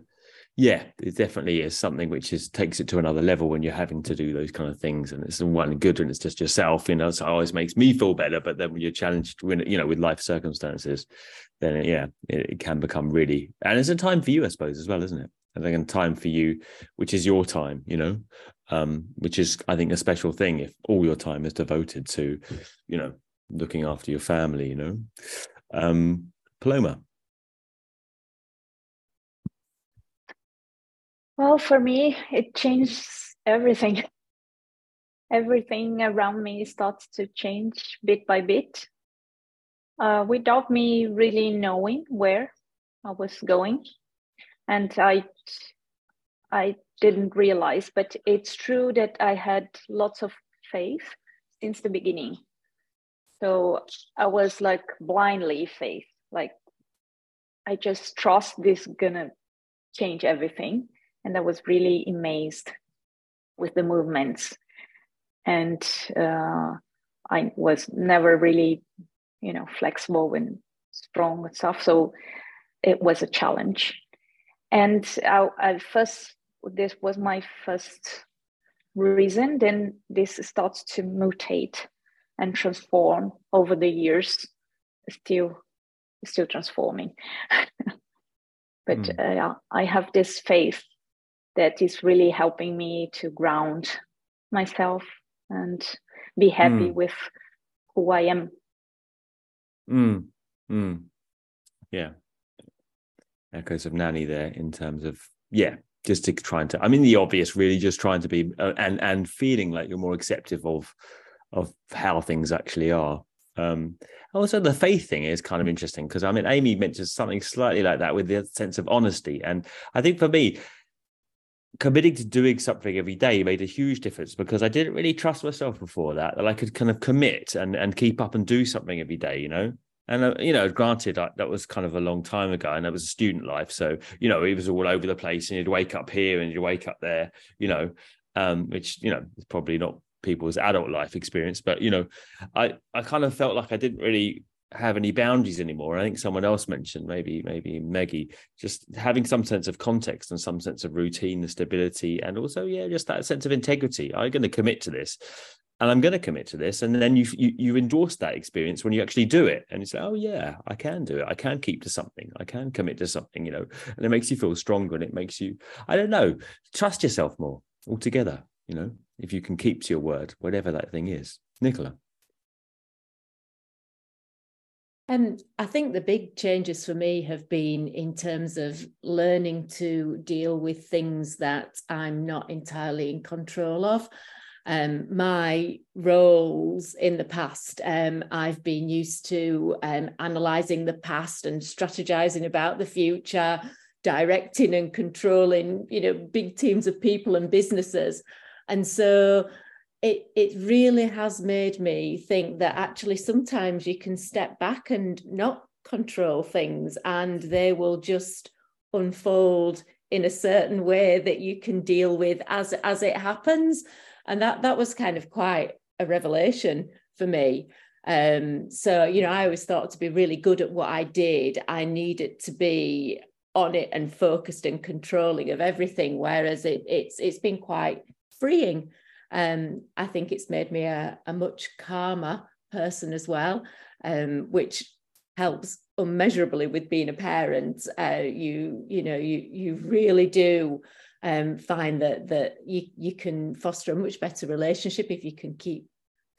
B: yeah it definitely is something which is takes it to another level when you're having to do those kind of things and it's one good when it's just yourself you know so it always makes me feel better but then when you're challenged when you know with life circumstances then yeah it, it can become really and it's a time for you i suppose as well isn't it? I think a time for you which is your time you know um which is i think a special thing if all your time is devoted to you know looking after your family you know. Um paloma
F: Well, for me, it changed everything. Everything around me starts to change bit by bit uh, without me really knowing where I was going. And I, I didn't realize, but it's true that I had lots of faith since the beginning. So I was like blindly faith, like I just trust this gonna change everything. And I was really amazed with the movements. And uh, I was never really, you know, flexible and strong and stuff. So it was a challenge. And I, I first, this was my first reason. Then this starts to mutate and transform over the years. Still, still transforming. but
B: Mm.
F: uh, yeah, I have this faith that is really helping me to ground myself and be happy
B: Mm.
F: with who I am.
B: Mm, mm. Yeah. Echoes of Nanny there in terms of, yeah, just to trying to, I mean, the obvious, really just trying to be, uh, and and feeling like you're more acceptive of of how things actually are. Um, also, the faith thing is kind of interesting because I mean, Amy mentioned something slightly like that with the sense of honesty, and I think for me, committing to doing something every day made a huge difference because I didn't really trust myself before that that I could kind of commit and and keep up and do something every day, you know. And uh, you know, granted, I, that was kind of a long time ago, and it was a student life, so you know, it was all over the place, and you'd wake up here and you'd wake up there, you know, um, which you know is probably not people's adult life experience, but you know, I I kind of felt like I didn't really have any boundaries anymore. I think someone else mentioned, maybe maybe Maggie, just having some sense of context and some sense of routine, the stability, and also yeah, just that sense of integrity. I'm going to commit to this, and I'm going to commit to this, and then you you you endorse that experience when you actually do it, and you say, oh yeah, I can do it. I can keep to something. I can commit to something. You know, and it makes you feel stronger, and it makes you I don't know trust yourself more altogether. You know, if you can keep to your word, whatever that thing is, Nicola.
G: And I think the big changes for me have been in terms of learning to deal with things that I'm not entirely in control of. Um, my roles in the past, um, I've been used to um, analysing the past and strategizing about the future, directing and controlling, you know, big teams of people and businesses. And so it it really has made me think that actually sometimes you can step back and not control things and they will just unfold in a certain way that you can deal with as as it happens. And that that was kind of quite a revelation for me. Um so you know i always thought to be really good at what i did i needed to be on it and focused and controlling of everything whereas it, it's it's been quite freeing um, I think it's made me a, a much calmer person as well, um, which helps immeasurably with being a parent. Uh, you you know you you really do um, find that that you you can foster a much better relationship if you can keep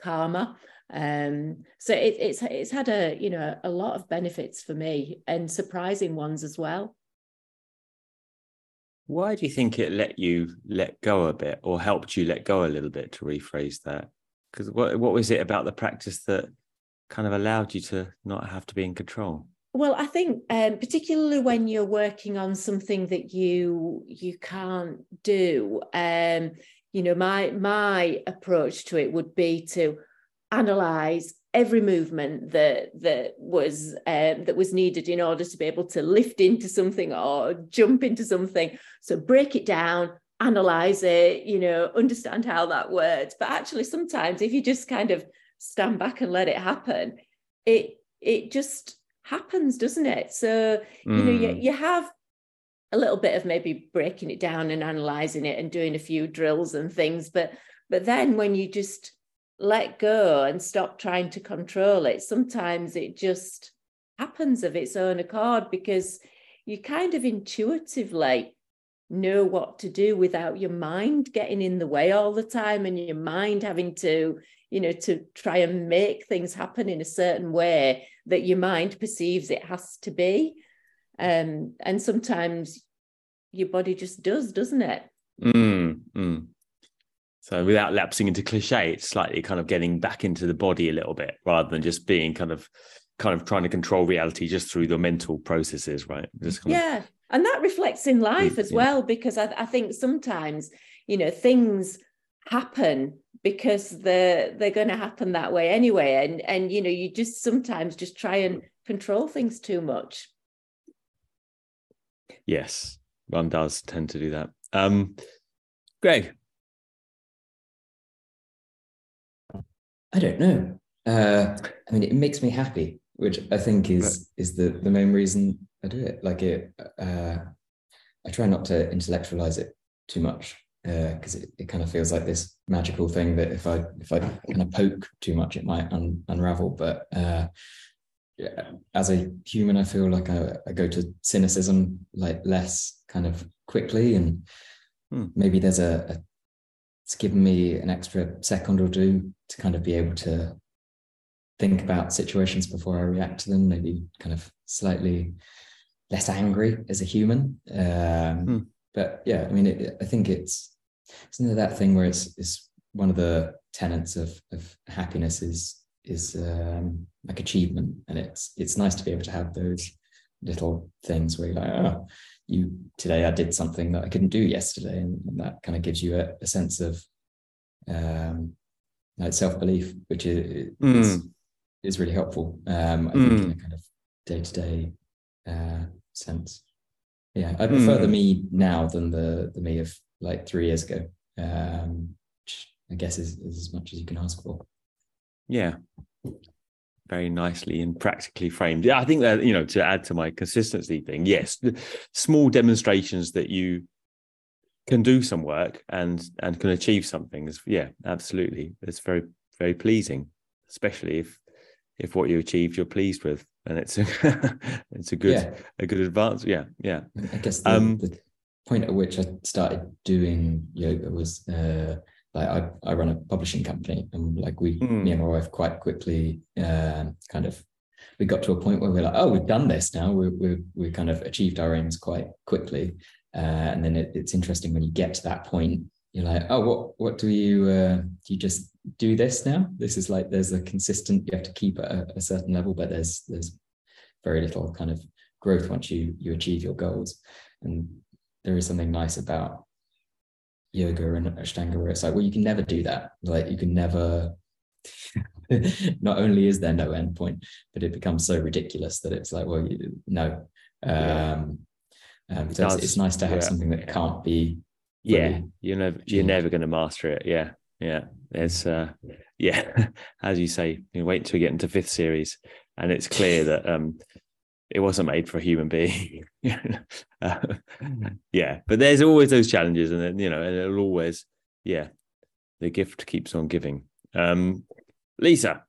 G: calmer. Um, so it, it's it's had a you know a lot of benefits for me and surprising ones as well.
B: Why do you think it let you let go a bit or helped you let go a little bit to rephrase that? Because what what was it about the practice that kind of allowed you to not have to be in control?
G: Well, I think um, particularly when you're working on something that you you can't do, um, you know, my my approach to it would be to analyze every movement that that was um, that was needed in order to be able to lift into something or jump into something. So break it down, analyze it, you know, understand how that works. But actually, sometimes if you just kind of stand back and let it happen, it it just happens, doesn't it? So you know, you,
B: Mm.
G: you have a little bit of maybe breaking it down and analyzing it and doing a few drills and things, but but then when you just let go and stop trying to control it, sometimes it just happens of its own accord because you kind of intuitively know what to do without your mind getting in the way all the time and your mind having to you know to try and make things happen in a certain way that your mind perceives it has to be. Um, and sometimes your body just does doesn't it?
B: Mm, mm. So without lapsing into cliche, it's slightly kind of getting back into the body a little bit rather than just being kind of kind of trying to control reality just through the mental processes, right? Just kind of-
G: yeah and that reflects in life as
B: yeah.
G: well because I, I think sometimes you know things happen because they're they're going to happen that way anyway and and you know you just sometimes just try and control things too much
B: Yes, one does tend to do that. Um, Greg,
H: I don't know. Uh, I mean, it makes me happy, which I think is is the the main reason I do it. Like it, uh, I try not to intellectualize it too much because it, it kind of feels like this magical thing that if I if I kind of poke too much, it might un, unravel. But uh, yeah, as a human, I feel like I, I go to cynicism like less kind of quickly, and
B: Hmm.
H: maybe there's a, a it's given me an extra second or two to kind of be able to think about situations before I react to them, maybe kind of slightly less angry as a human. Um,
B: Hmm.
H: But yeah, I mean, it, I think it's it's another that thing where it's it's one of the tenets of of happiness is is um, like achievement, and it's it's nice to be able to have those little things where you're like, oh, you today I did something that I couldn't do yesterday, and, and that kind of gives you a, a sense of um, like self belief, which is, is is really helpful. Um, I think in a kind of day to day sense. Yeah, I prefer the
B: Mm.
H: me now than the the me of like three years ago. Um, which I guess is, is as much as you can ask for.
B: yeah, very nicely and practically framed. Yeah, I think that you know to add to my consistency thing. Yes, small demonstrations that you can do some work and and can achieve something is yeah, absolutely. It's very very pleasing, especially if if what you achieved you're pleased with and it's a it's a good
H: Yeah.
B: a good advance. Yeah, yeah.
H: I guess the,
B: Um,
H: the point at which I started doing yoga was uh, like I, I run a publishing company and like we
B: Mm.
H: me and my wife quite quickly uh, kind of we got to a point where we're like oh we've done this now we we we kind of achieved our aims quite quickly uh, and then it, it's interesting when you get to that point you're like oh what what do you uh, do you just do this now? This is like there's a consistent you have to keep at a, a certain level but there's there's very little kind of growth once you you achieve your goals. And there is something nice about yoga and ashtanga where it's like well you can never do that. Like you can never not only is there no end point but it becomes so ridiculous that it's like well you, no. Um, um
B: It
H: so it's,
B: does,
H: it's nice to have
B: yeah.
H: something that can't be
B: yeah
H: fully
B: you're never you're never going to master it. Yeah yeah. It's uh yeah as you say you wait until you get into fifth series and it's clear that um it wasn't made for a human being. Uh, yeah but there's always those challenges and then you know and it'll always yeah the gift keeps on giving. Um lisa.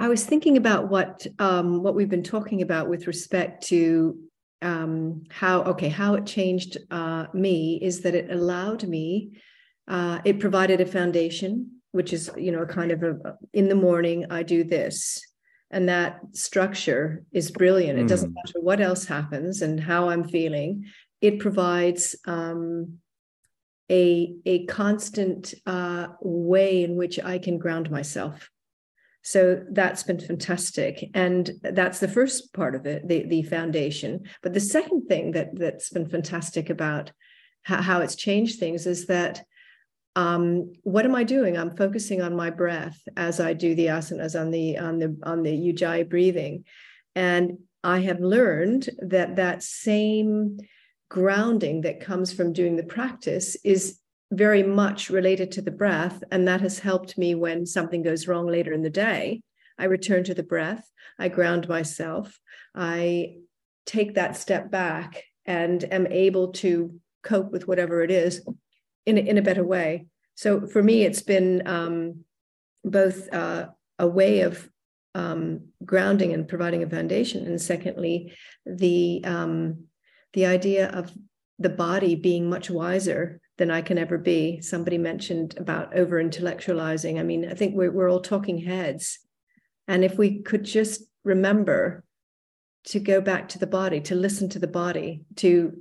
J: I was thinking about what um, what we've been talking about with respect to um, how okay how it changed uh, me is that it allowed me uh, it provided a foundation which is you know a kind of a in the morning I do this. And that structure is brilliant. It doesn't
B: Mm.
J: matter what else happens and how I'm feeling. It provides um, a a constant uh, way in which I can ground myself so that's been fantastic. And that's the first part of it the, the foundation. But the second thing that that's been fantastic about how, how it's changed things is that um, what am i doing? I'm focusing on my breath as i do the asanas on the on the on the ujjayi breathing. And i have learned that that same grounding that comes from doing the practice is very much related to the breath. And that has helped me when something goes wrong later in the day. I return to the breath, I ground myself, I take that step back and am able to cope with whatever it is in a, in a better way. So for me, it's been um, both uh, a way of um, grounding and providing a foundation, and secondly, the um, the idea of the body being much wiser than I can ever be. Somebody mentioned about over intellectualizing. I mean, I think we're, we're all talking heads. And if we could just remember to go back to the body, to listen to the body, to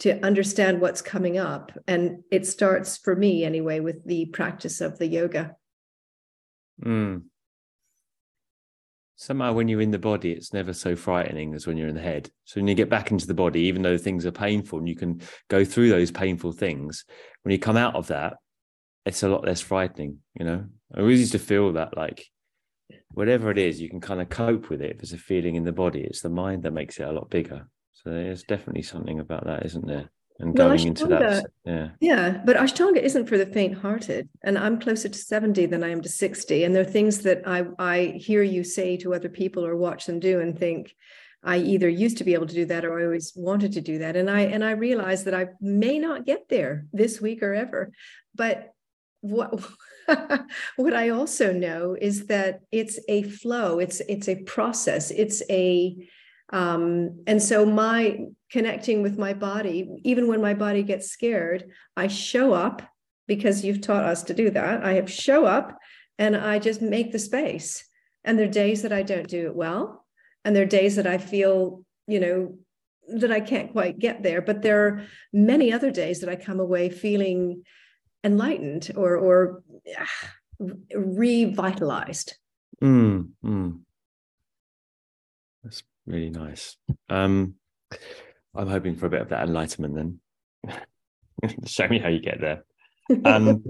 J: to understand what's coming up. And it starts for me anyway with the practice of the yoga.
B: Mm. Somehow when you're in the body, it's never so frightening as when you're in the head. So when you get back into the body, even though things are painful and you can go through those painful things, when you come out of that, it's a lot less frightening, you know. I always used to feel that like whatever it is, you can kind of cope with it. If there's a feeling in the body, it's the mind that makes it a lot bigger. So there's definitely something about that, isn't there? And
J: Well,
B: going into that, yeah.
J: Yeah, but Ashtanga isn't for the faint-hearted, and I'm closer to 70 than I am to 60. And there are things that I I hear you say to other people or watch them do and think, I either used to be able to do that or I always wanted to do that. And I and I realize that I may not get there this week or ever. But what what I also know is that it's a flow, it's it's a process, it's a um, and so my connecting with my body, even when my body gets scared, I show up because you've taught us to do that. I have show up and I just make the space. And there are days that I don't do it well. And there are days that I feel, you know, that I can't quite get there. But there are many other days that I come away feeling enlightened or or ah, revitalized.
B: Mm, mm. Really nice. Um, I'm hoping for a bit of that enlightenment then. Show me how you get there. Um,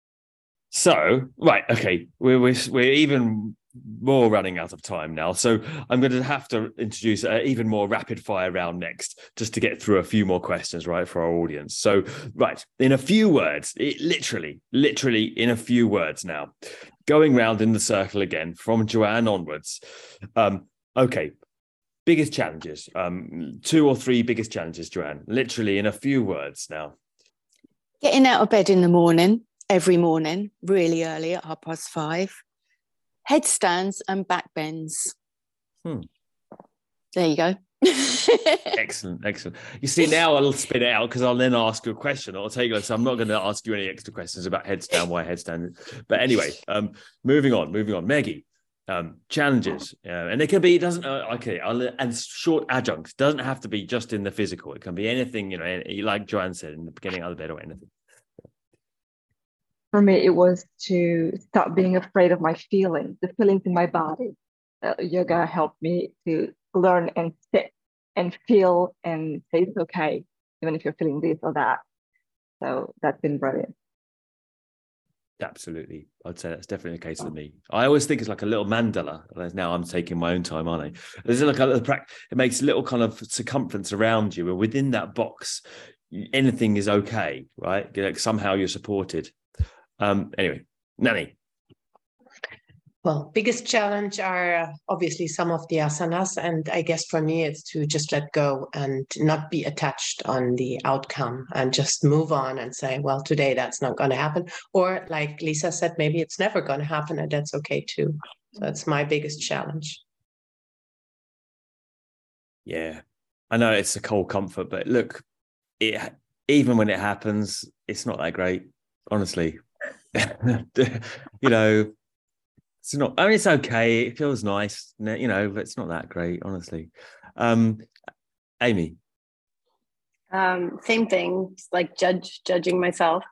B: so, right, okay, we're, we're we're even more running out of time now. So I'm going to have to introduce an even more rapid fire round next, just to get through a few more questions, right, for our audience. So, right, in a few words, it, literally, literally in a few words now, going round in the circle again from Joanne onwards. Um, okay, biggest challenges, um, two or three biggest challenges, Joanne, literally in a few words now.
C: Getting out of bed in the morning, every morning, really early at half past five. Headstands and back bends.
B: Hmm.
C: There you go.
B: Excellent, excellent. You see, now I'll spit it out because I'll then ask you a question. I'll tell you, so I'm not going to ask you any extra questions about headstand, why headstand. But anyway, um, moving on, moving on. Maggie, um, challenges, uh, and it can be. It doesn't. Uh, okay, I'll, and short adjuncts doesn't have to be just in the physical. It can be anything. You know, like Joanne said in the beginning of the bed or anything.
I: For me, it was to stop being afraid of my feelings, the feelings in my body. Uh, yoga helped me to learn and sit and feel and say it's okay, even if you're feeling this or that. So that's been brilliant.
B: Absolutely. I'd say that's definitely the case for me. I always think it's like a little mandala. and Now I'm taking my own time, aren't I? There's like a little it makes a little kind of circumference around you, and within that box, anything is okay, right? Like somehow you're supported. Um, anyway, Nanny.
D: Well, biggest challenge are uh, obviously some of the asanas, and I guess for me it's to just let go and not be attached on the outcome and just move on and say, well, today that's not going to happen, or like Lisa said, maybe it's never going to happen, and that's okay too. So that's my biggest challenge.
B: Yeah, I know it's a cold comfort, but look, it even when it happens, it's not that great, honestly. you know, it's not. I mean, it's okay. It feels nice, you know, but it's not that great, honestly. Um, Amy,
E: Um, same thing, just like judge judging myself.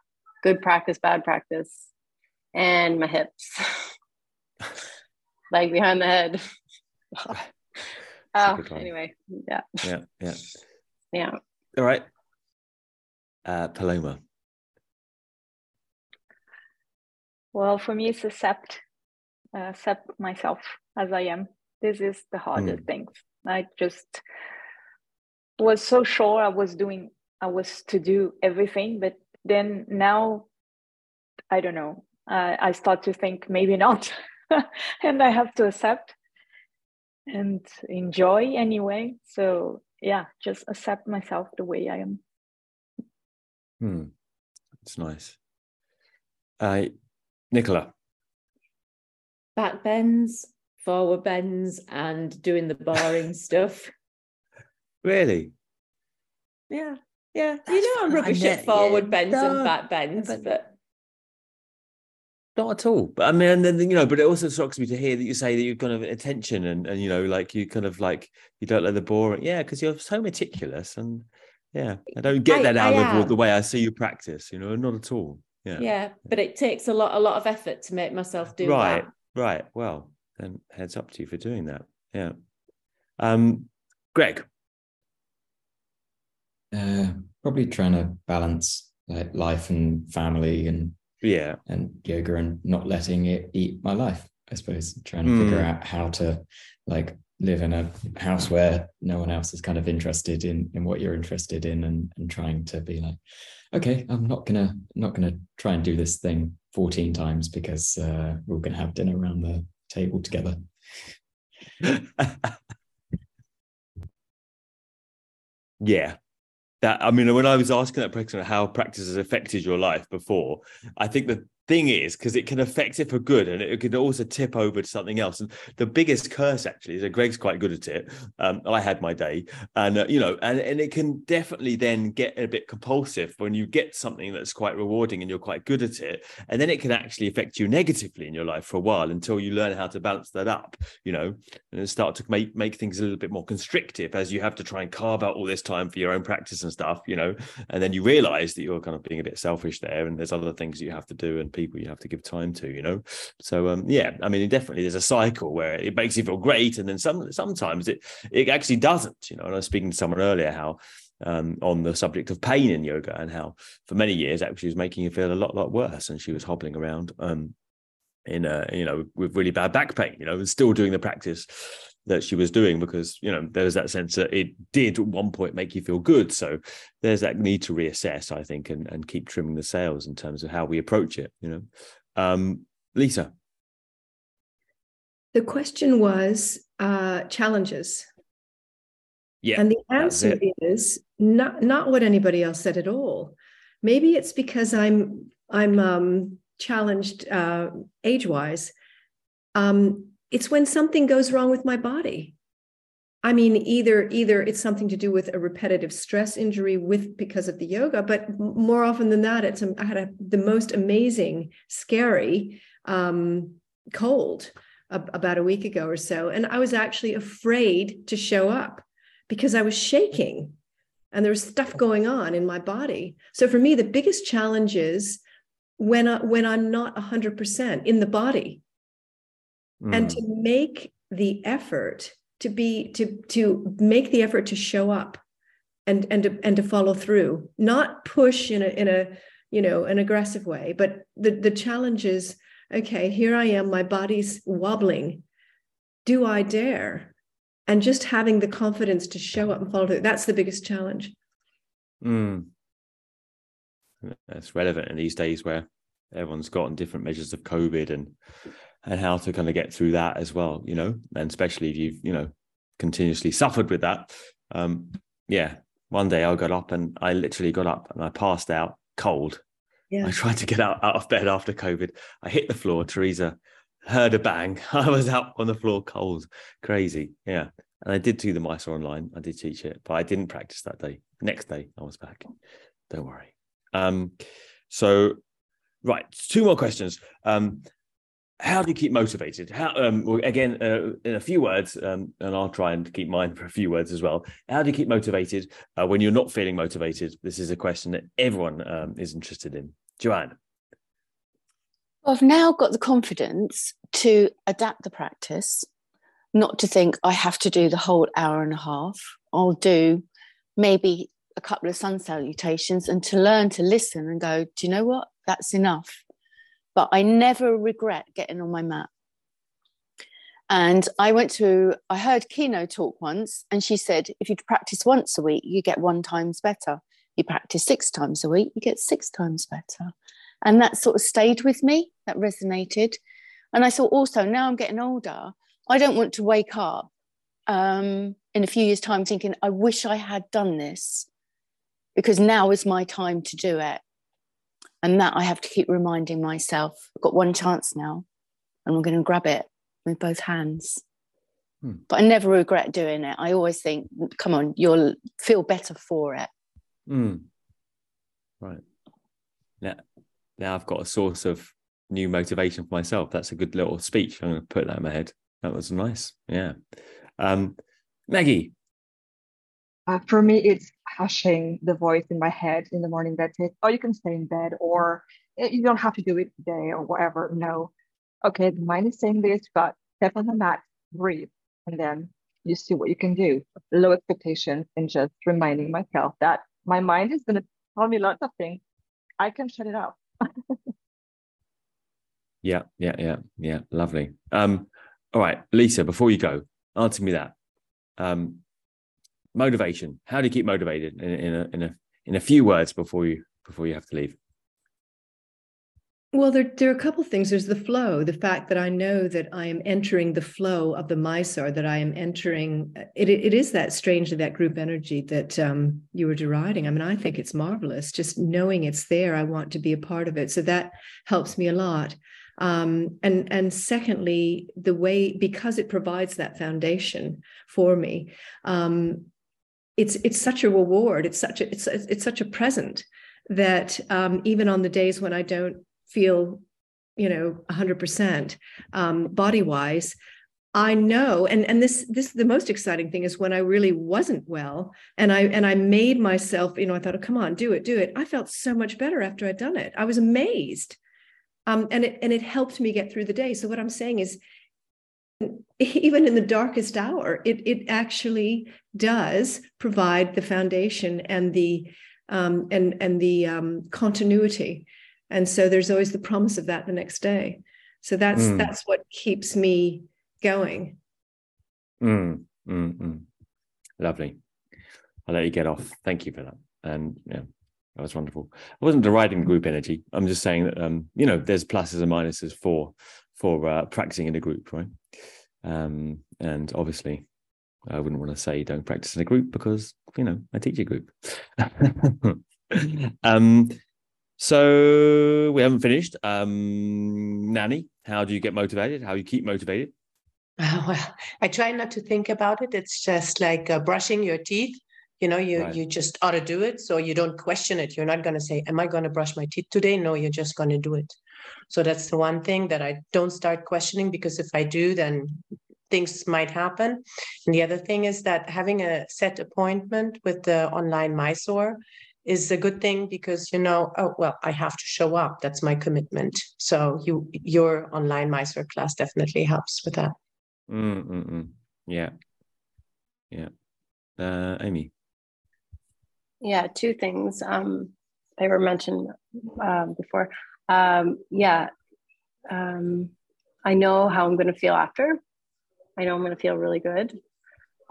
E: Good practice, bad practice, and my hips, like behind the head. oh, anyway, yeah,
B: yeah, yeah.
E: yeah.
B: All right, uh, Paloma.
F: Well, for me, it's accept, accept myself as I am. This is the hardest
B: Mm.
F: thing. I just was so sure I was doing, I was to do everything, but then now, I don't know. Uh, I start to think maybe not, and I have to accept and enjoy anyway. So yeah, just accept myself the way I am.
B: Hmm, it's nice. Uh, Nicola.
G: Back bends, forward bends, and doing the boring stuff.
B: Really?
G: Yeah, yeah. You know, I'm rubbish at forward
B: yeah,
G: bends
B: no,
G: and back bends,
B: but-
G: but
B: Not at all. But I mean, and then you know, but it also shocks me to hear that you say that you're kind of attention and and you know, like you kind of like you don't let the boring. Yeah, because you're so meticulous and yeah, I don't get
G: I-
B: that out
G: I
B: of the way I see you practice. You know, not at all. Yeah.
G: yeah. but it takes a lot, a lot of effort to make myself do
B: right.
G: that.
B: Right. Well, then heads up to you for doing that. Yeah. Um, Greg.
H: Uh, probably trying to balance like life and family and
B: Yeah.
H: and yoga and not letting it eat my life. I suppose trying to figure
B: Mm.
H: out how to like live in a house where no one else is kind of interested in in what you're interested in and and trying to be like okay i'm not gonna not gonna try and do this thing 14 times because uh, we're gonna have dinner around the table together
B: yeah. That I mean, when I was asking that question how practice has affected your life before, I think the thing is because it can affect it for good and it could also tip over to something else. And the biggest curse actually is that Greg's quite good at it. Um, I had my day, and uh, you know, and and it can definitely then get a bit compulsive when you get something that's quite rewarding and you're quite good at it, and then it can actually affect you negatively in your life for a while until you learn how to balance that up. You know, and start to make make things a little bit more constrictive as you have to try and carve out all this time for your own practice and stuff. You know, and then you realize that you're kind of being a bit selfish there, and there's other things you have to do and people you have to give time to. You know, so um, yeah, I mean, definitely there's a cycle where it makes you feel great, and then some sometimes it it actually doesn't. You know, and I was speaking to someone earlier how. Um, on the subject of pain in yoga and how for many years actually was making you feel a lot lot worse and she was hobbling around um, in a you know with really bad back pain you know and still doing the practice that she was doing because you know there was that sense that it did at one point make you feel good so there's that need to reassess i think and, and keep trimming the sails in terms of how we approach it you know um lisa
J: The question was uh, challenges.
B: yeah
J: and the answer is not not what anybody else said at all. Maybe it's because I'm I'm um, challenged uh, age wise. Um, it's when something goes wrong with my body. I mean, either either it's something to do with a repetitive stress injury with because of the yoga, but more often than that, it's I had a, the most amazing, scary um, cold about a week ago or so, and I was actually afraid to show up because I was shaking and there was stuff going on in my body. So for me, the biggest challenge is when I, when I'm not 100% in the body and
B: Mm.
J: to make the effort to be to to make the effort to show up and and to, and to follow through not push in a in a you know an aggressive way but the the challenge is okay here i am my body's wobbling do i dare and just having the confidence to show up and follow through that's the biggest challenge
B: Mm. That's relevant in these days where everyone's gotten different measures of COVID and and how to kind of get through that as well, you know, and especially if you've, you know, continuously suffered with that. Um, yeah. One day I got up and I literally got up and I passed out cold.
J: yeah
B: I tried to get out, out of bed after COVID. I hit the floor. Teresa heard a bang. I was out on the floor cold. Crazy. Yeah. And I did do the Mysore online. I did teach it, but I didn't practice that day. Next day I was back. Don't worry. Um, so right, two more questions. Um, how do you keep motivated? How um, again uh, in a few words, um, and I'll try and keep mine for a few words as well. How do you keep motivated uh, when you're not feeling motivated? This is a question that everyone um, is interested in. Joanne.
C: I've now got the confidence to adapt the practice, not to think I have to do the whole hour and a half. I'll do maybe a couple of sun salutations and to learn to listen and go, do you know what? That's enough. But I never regret getting on my mat. And I went to, I heard Kino talk once, and she said, if you practice once a week, you get one times better. You practice six times a week, you get six times better. And that sort of stayed with me, that resonated. And I thought also, now I'm getting older, I don't want to wake up um, in a few years' time thinking, I wish I had done this because now is my time to do it. And that I have to keep reminding myself, I've got one chance now and I'm going to grab it with both hands.
B: Hmm.
C: But I never regret doing it. I always think, come on, you'll feel better for it.
B: Mm. Right. Now, now I've got a source of new motivation for myself. That's a good little speech. I'm going to put that in my head. That was nice. Yeah. Um, Maggie.
I: Uh, for me, it's hushing the voice in my head in the morning that says, "Oh, you can stay in bed," or "Eh, "You don't have to do it today," or whatever. No, okay, the mind is saying this, but step on the mat, breathe, and then you see what you can do. Low expectations and just reminding myself that my mind is going to tell me lots of things. I can shut it off.
B: Yeah, yeah, yeah, yeah. Lovely. Um, all right, Lisa, before you go, answer me that. Um, motivation. How do you keep motivated in, in a in a in a few words before you before you have to leave?
J: Well, there, there are a couple of things. There's the flow, the fact that I know that I am entering the flow of the Mysore, that I am entering. It, it is that strangely that group energy that um, you were deriding. I mean, I think it's marvelous. Just knowing it's there, I want to be a part of it. So that helps me a lot. Um, and and secondly, the way because it provides that foundation for me, um, it's it's such a reward. It's such a it's it's such a present that um, even on the days when I don't feel you know 100% um, body wise i know and and this this the most exciting thing is when i really wasn't well and i and i made myself you know i thought oh, come on do it do it. I felt so much better after i'd done it. I was amazed. Um, and it and it helped me get through the day. So what i'm saying is even in the darkest hour it it actually does provide the foundation and the um, and and the um, continuity. And so there's always the promise of that the next day. So that's mm. that's what keeps me going.
B: Mm, mm, lovely. I'll let you get off. Thank you for that. And yeah that was wonderful. I wasn't deriding group energy. I'm just saying that um you know there's pluses and minuses for for uh, practicing in a group right um and obviously i wouldn't want to say don't practice in a group because you know i teach a group um so we haven't finished. Um, Nanny, how do you get motivated? How you keep motivated?
D: Uh, well, I try not to think about it. It's just like uh, brushing your teeth. You know, you
B: Right.
D: you just ought to do it, so you don't question it. You're not going to say, "Am I going to brush my teeth today?" No, you're just going to do it. So that's the one thing that I don't start questioning because if I do, then things might happen. And the other thing is that having a set appointment with the online Mysore is a good thing because you know, oh well, I have to show up. That's my commitment. So you your online Mysore class definitely helps with that.
B: Mm, mm, mm. Yeah, yeah. Uh, Amy.
E: Yeah, two things. Um, they were mentioned um, before. Um, yeah, um, I know how I'm going to feel after. I know I'm going to feel really good.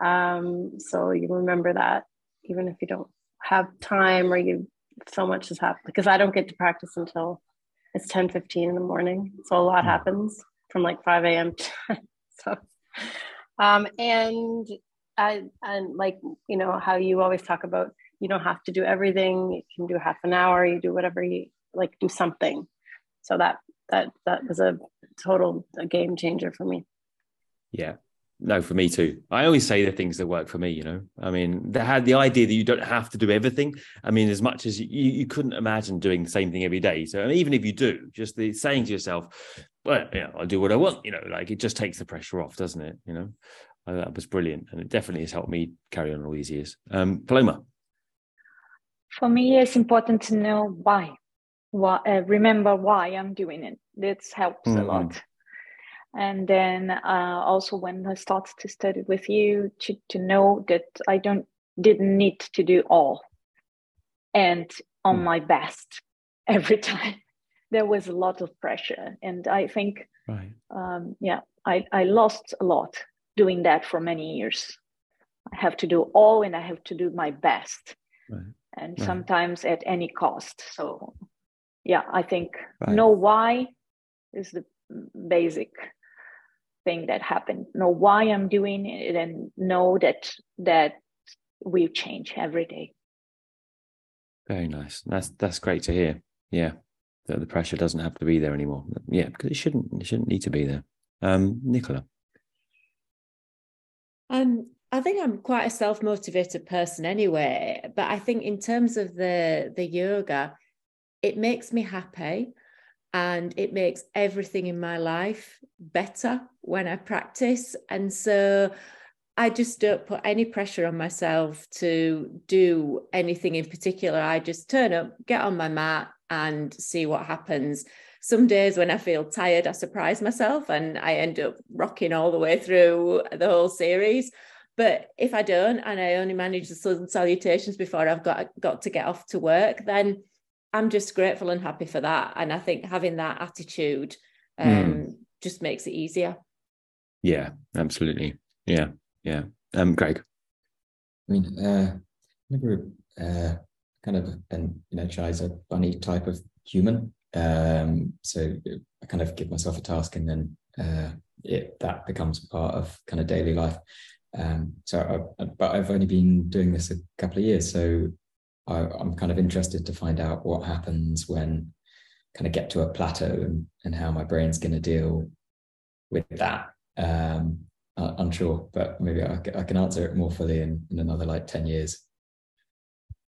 E: Um, so you remember that, even if you don't have time or you so much has happened. Because I don't get to practice until it's 10 15 in the morning. So a lot happens from like 5 a.m. so, um, and I, and like, you know, how you always talk about you don't have to do everything. You can do half an hour, you do whatever you like, do something. So that, that, that was a total a game changer for me.
B: Yeah. No, for me too. I always say the things that work for me, you know. I mean, they had the idea that you don't have to do everything. I mean, as much as you, you couldn't imagine doing the same thing every day. So even if you do, just the saying to yourself, well, yeah, I'll do what I want, you know, like it just takes the pressure off, doesn't it? You know, Uh, that was brilliant. And it definitely has helped me carry on all these years. Um, Paloma.
F: For me, it's important to know why. Why uh, remember why I'm doing it. That helps a
B: Mhm.
F: lot. And then uh, also when I started to study with you, to to know that I don't didn't need to do all, and on
B: Mm.
F: my best every time. There was a lot of pressure, and I think
B: Right.
F: um, yeah, I, I lost a lot doing that for many years. I have to do all and I have to do my best,
B: Right.
F: and
B: Right.
F: sometimes at any cost. So, yeah, I think
B: Right.
F: know why is the basic thing that happened. Know why I'm doing it and know that that will change every day.
B: Very nice. That's that's great to hear. Yeah. That the pressure doesn't have to be there anymore. Yeah, because it shouldn't it shouldn't need to be there. Um, Nicola.
G: Um, I think I'm quite a self-motivated person anyway, but I think in terms of the the yoga, it makes me happy and it makes everything in my life better when I practice. And so I just don't put any pressure on myself to do anything in particular. I just turn up, get on my mat, and see what happens. some days when I feel tired, I surprise myself and I end up rocking all the way through the whole series. But if I don't and I only manage the southern salutations before I've got got to get off to work, then I'm just grateful and happy for that. And I think having that attitude um,
B: Mm.
G: just makes it easier.
B: Yeah, absolutely. Yeah, yeah. Um, Greg.
H: I mean, uh, never uh, kind of an energizer bunny type of human. Um, so I kind of give myself a task and then uh, it that becomes part of kind of daily life. Um, so, I, but I've only been doing this a couple of years, so I, I'm kind of interested to find out what happens when kind of get to a plateau and, and how my brain's going to deal with that. Um, uh, unsure, but maybe I can answer it more fully in, in another like 10 years.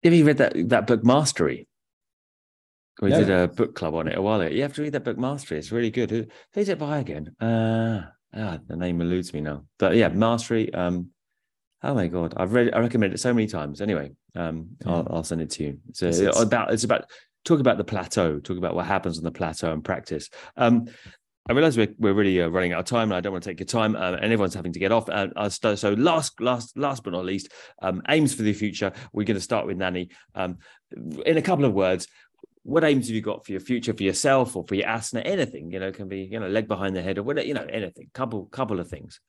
B: Have you read that that book Mastery? We
H: No.
B: did a book club on it a while ago. You have to read that book Mastery. It's really good. Who, who's it by again? Uh, ah, the name eludes me now. But yeah, Mastery. Um, oh my god, I've read. I recommend it so many times. Anyway, um, I'll, I'll send it to you. So
H: Yes, it's-
B: about it's about talk about the plateau. Talk about what happens on the plateau and practice. Um, I realize we're, we're really uh, running out of time, and I don't want to take your time. Um, and everyone's having to get off. Uh, uh, so, so last, last, last but not least, um, aims for the future. We're going to start with Nanny. Um, in a couple of words, what aims have you got for your future, for yourself, or for your asana? Anything, you know, can be you know leg behind the head or whatever, you know, anything. Couple, couple of things.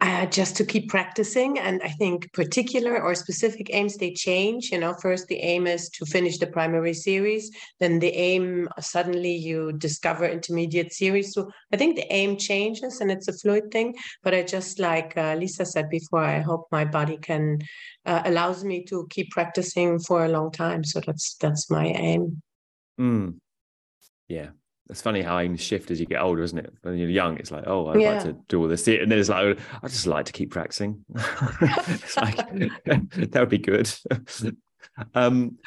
D: Uh, just to keep practicing. And I think particular or specific aims they change. You know, first the aim is to finish the primary series, then the aim suddenly you discover intermediate series. So I think the aim changes and it's a fluid thing. But I just like uh, Lisa said before, I hope my body can uh, allows me to keep practicing for a long time. So that's that's my aim.
B: Mm. Yeah. It's funny how aims shift as you get older, isn't it? When you're young, it's like, oh, I'd like to do all this. And then it's like, I just like to keep practicing. it's like, that would be good. um,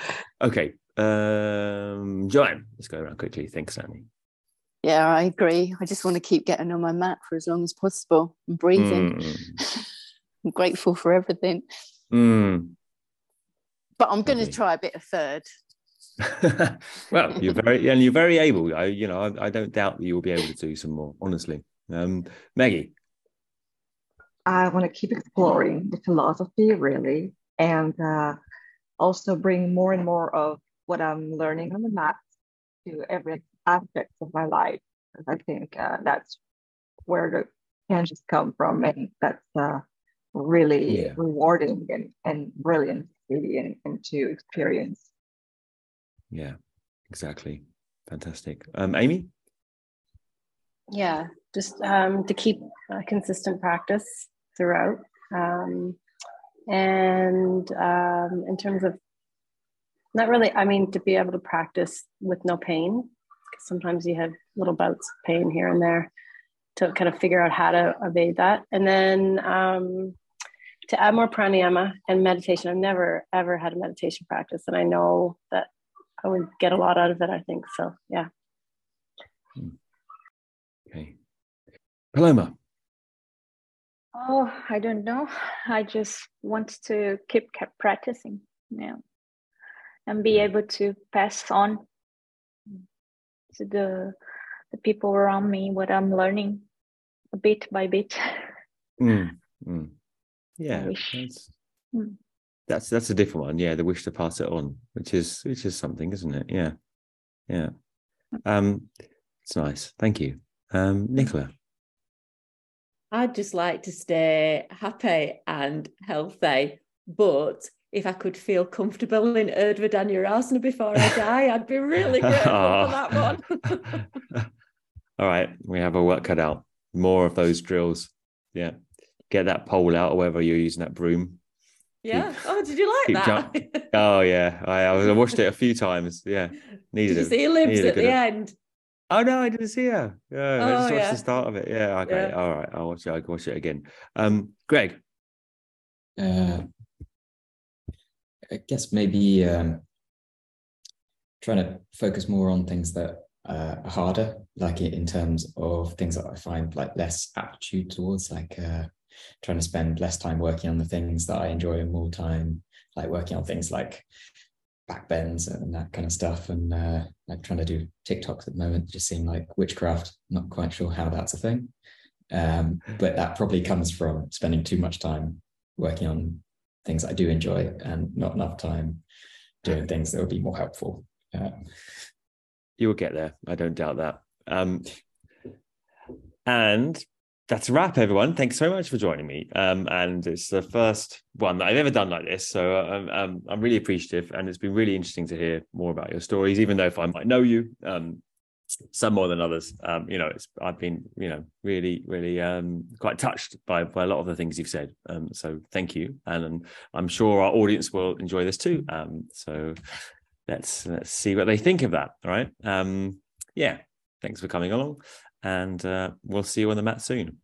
B: okay. Um, Joanne, let's go around quickly. Thanks, Annie.
C: Yeah, I agree. I just want to keep getting on my mat for as long as possible and breathing.
B: Mm.
C: I'm grateful for everything.
B: Mm.
C: But I'm going to try a bit of third.
B: Well, you're very, and you're very able. I, you know, I, I don't doubt that you will be able to do some more, honestly. Um, Maggie.
I: I want to keep exploring the philosophy really, and uh, also bring more and more of what I'm learning on the mat to every aspect of my life. I think uh, that's where the changes come from, and that's uh, really
B: Yeah.
I: rewarding and, and brilliant really and, and to experience.
B: Yeah, exactly. Fantastic. Um, Amy.
E: yeah just um, to keep a consistent practice throughout um, and um, in terms of not really i mean to be able to practice with no pain 'cause sometimes you have little bouts of pain here and there to kind of figure out how to evade that and then um, to add more pranayama and meditation i've never ever had a meditation practice and i know that i would get a lot out of it i think so yeah
B: Okay. Paloma.
F: Oh, I don't know. I just want to keep kept practicing now and be able to pass on to the the people around me what I'm learning bit by bit.
B: Mm, mm. Yeah, that's,
F: Mm.
B: That's that's a different one. Yeah, the wish to pass it on, which is which is something, isn't it? Yeah, yeah. Um, it's nice. Thank you, um, Nicola.
G: I'd just like to stay happy and healthy, but if I could feel comfortable in Urdhva Dhanurasana before I die, I'd be really grateful for that one.
B: All right, we have our work cut out. More of those drills. Yeah, get that pole out, or wherever you're using that broom.
G: Yeah. Oh, did you like
B: keep
G: that?
B: Oh yeah, I, I watched it a few times. Yeah, needed
G: did you
B: it.
G: see Libs
B: needed
G: at the
B: of-
G: end?
B: Oh no, I didn't see her. Yeah, I
G: Oh,
B: just watched
G: yeah.
B: the start of it. Yeah, okay,
G: Yeah.
B: all right. I'll watch it. I'll watch it again. Um, Greg.
H: Uh, I guess maybe um, trying to focus more on things that uh, are harder, like in in terms of things that I find like less aptitude towards, like uh, trying to spend less time working on the things that I enjoy and more time like working on things like backbends and that kind of stuff. And uh, like trying to do tic tocs at the moment just seem like witchcraft. Not quite sure how that's a thing. Um, but that probably comes from spending too much time working on things I do enjoy and not enough time doing things that would be more helpful. Uh,
B: You will get there. I don't doubt that. Um, and that's a wrap, everyone. Thanks so much for joining me. Um, and it's the first one that I've ever done like this. So um, um, I'm really appreciative. And it's been really interesting to hear more about your stories, even though if I might know you, um, some more than others. Um, you know, it's I've been, you know, really, really um, quite touched by by a lot of the things you've said. So thank you, and, I'm sure our audience will enjoy this too. So let's let's see what they think of that. All right. Yeah. Thanks for coming along, and uh, we'll see you on the mat soon.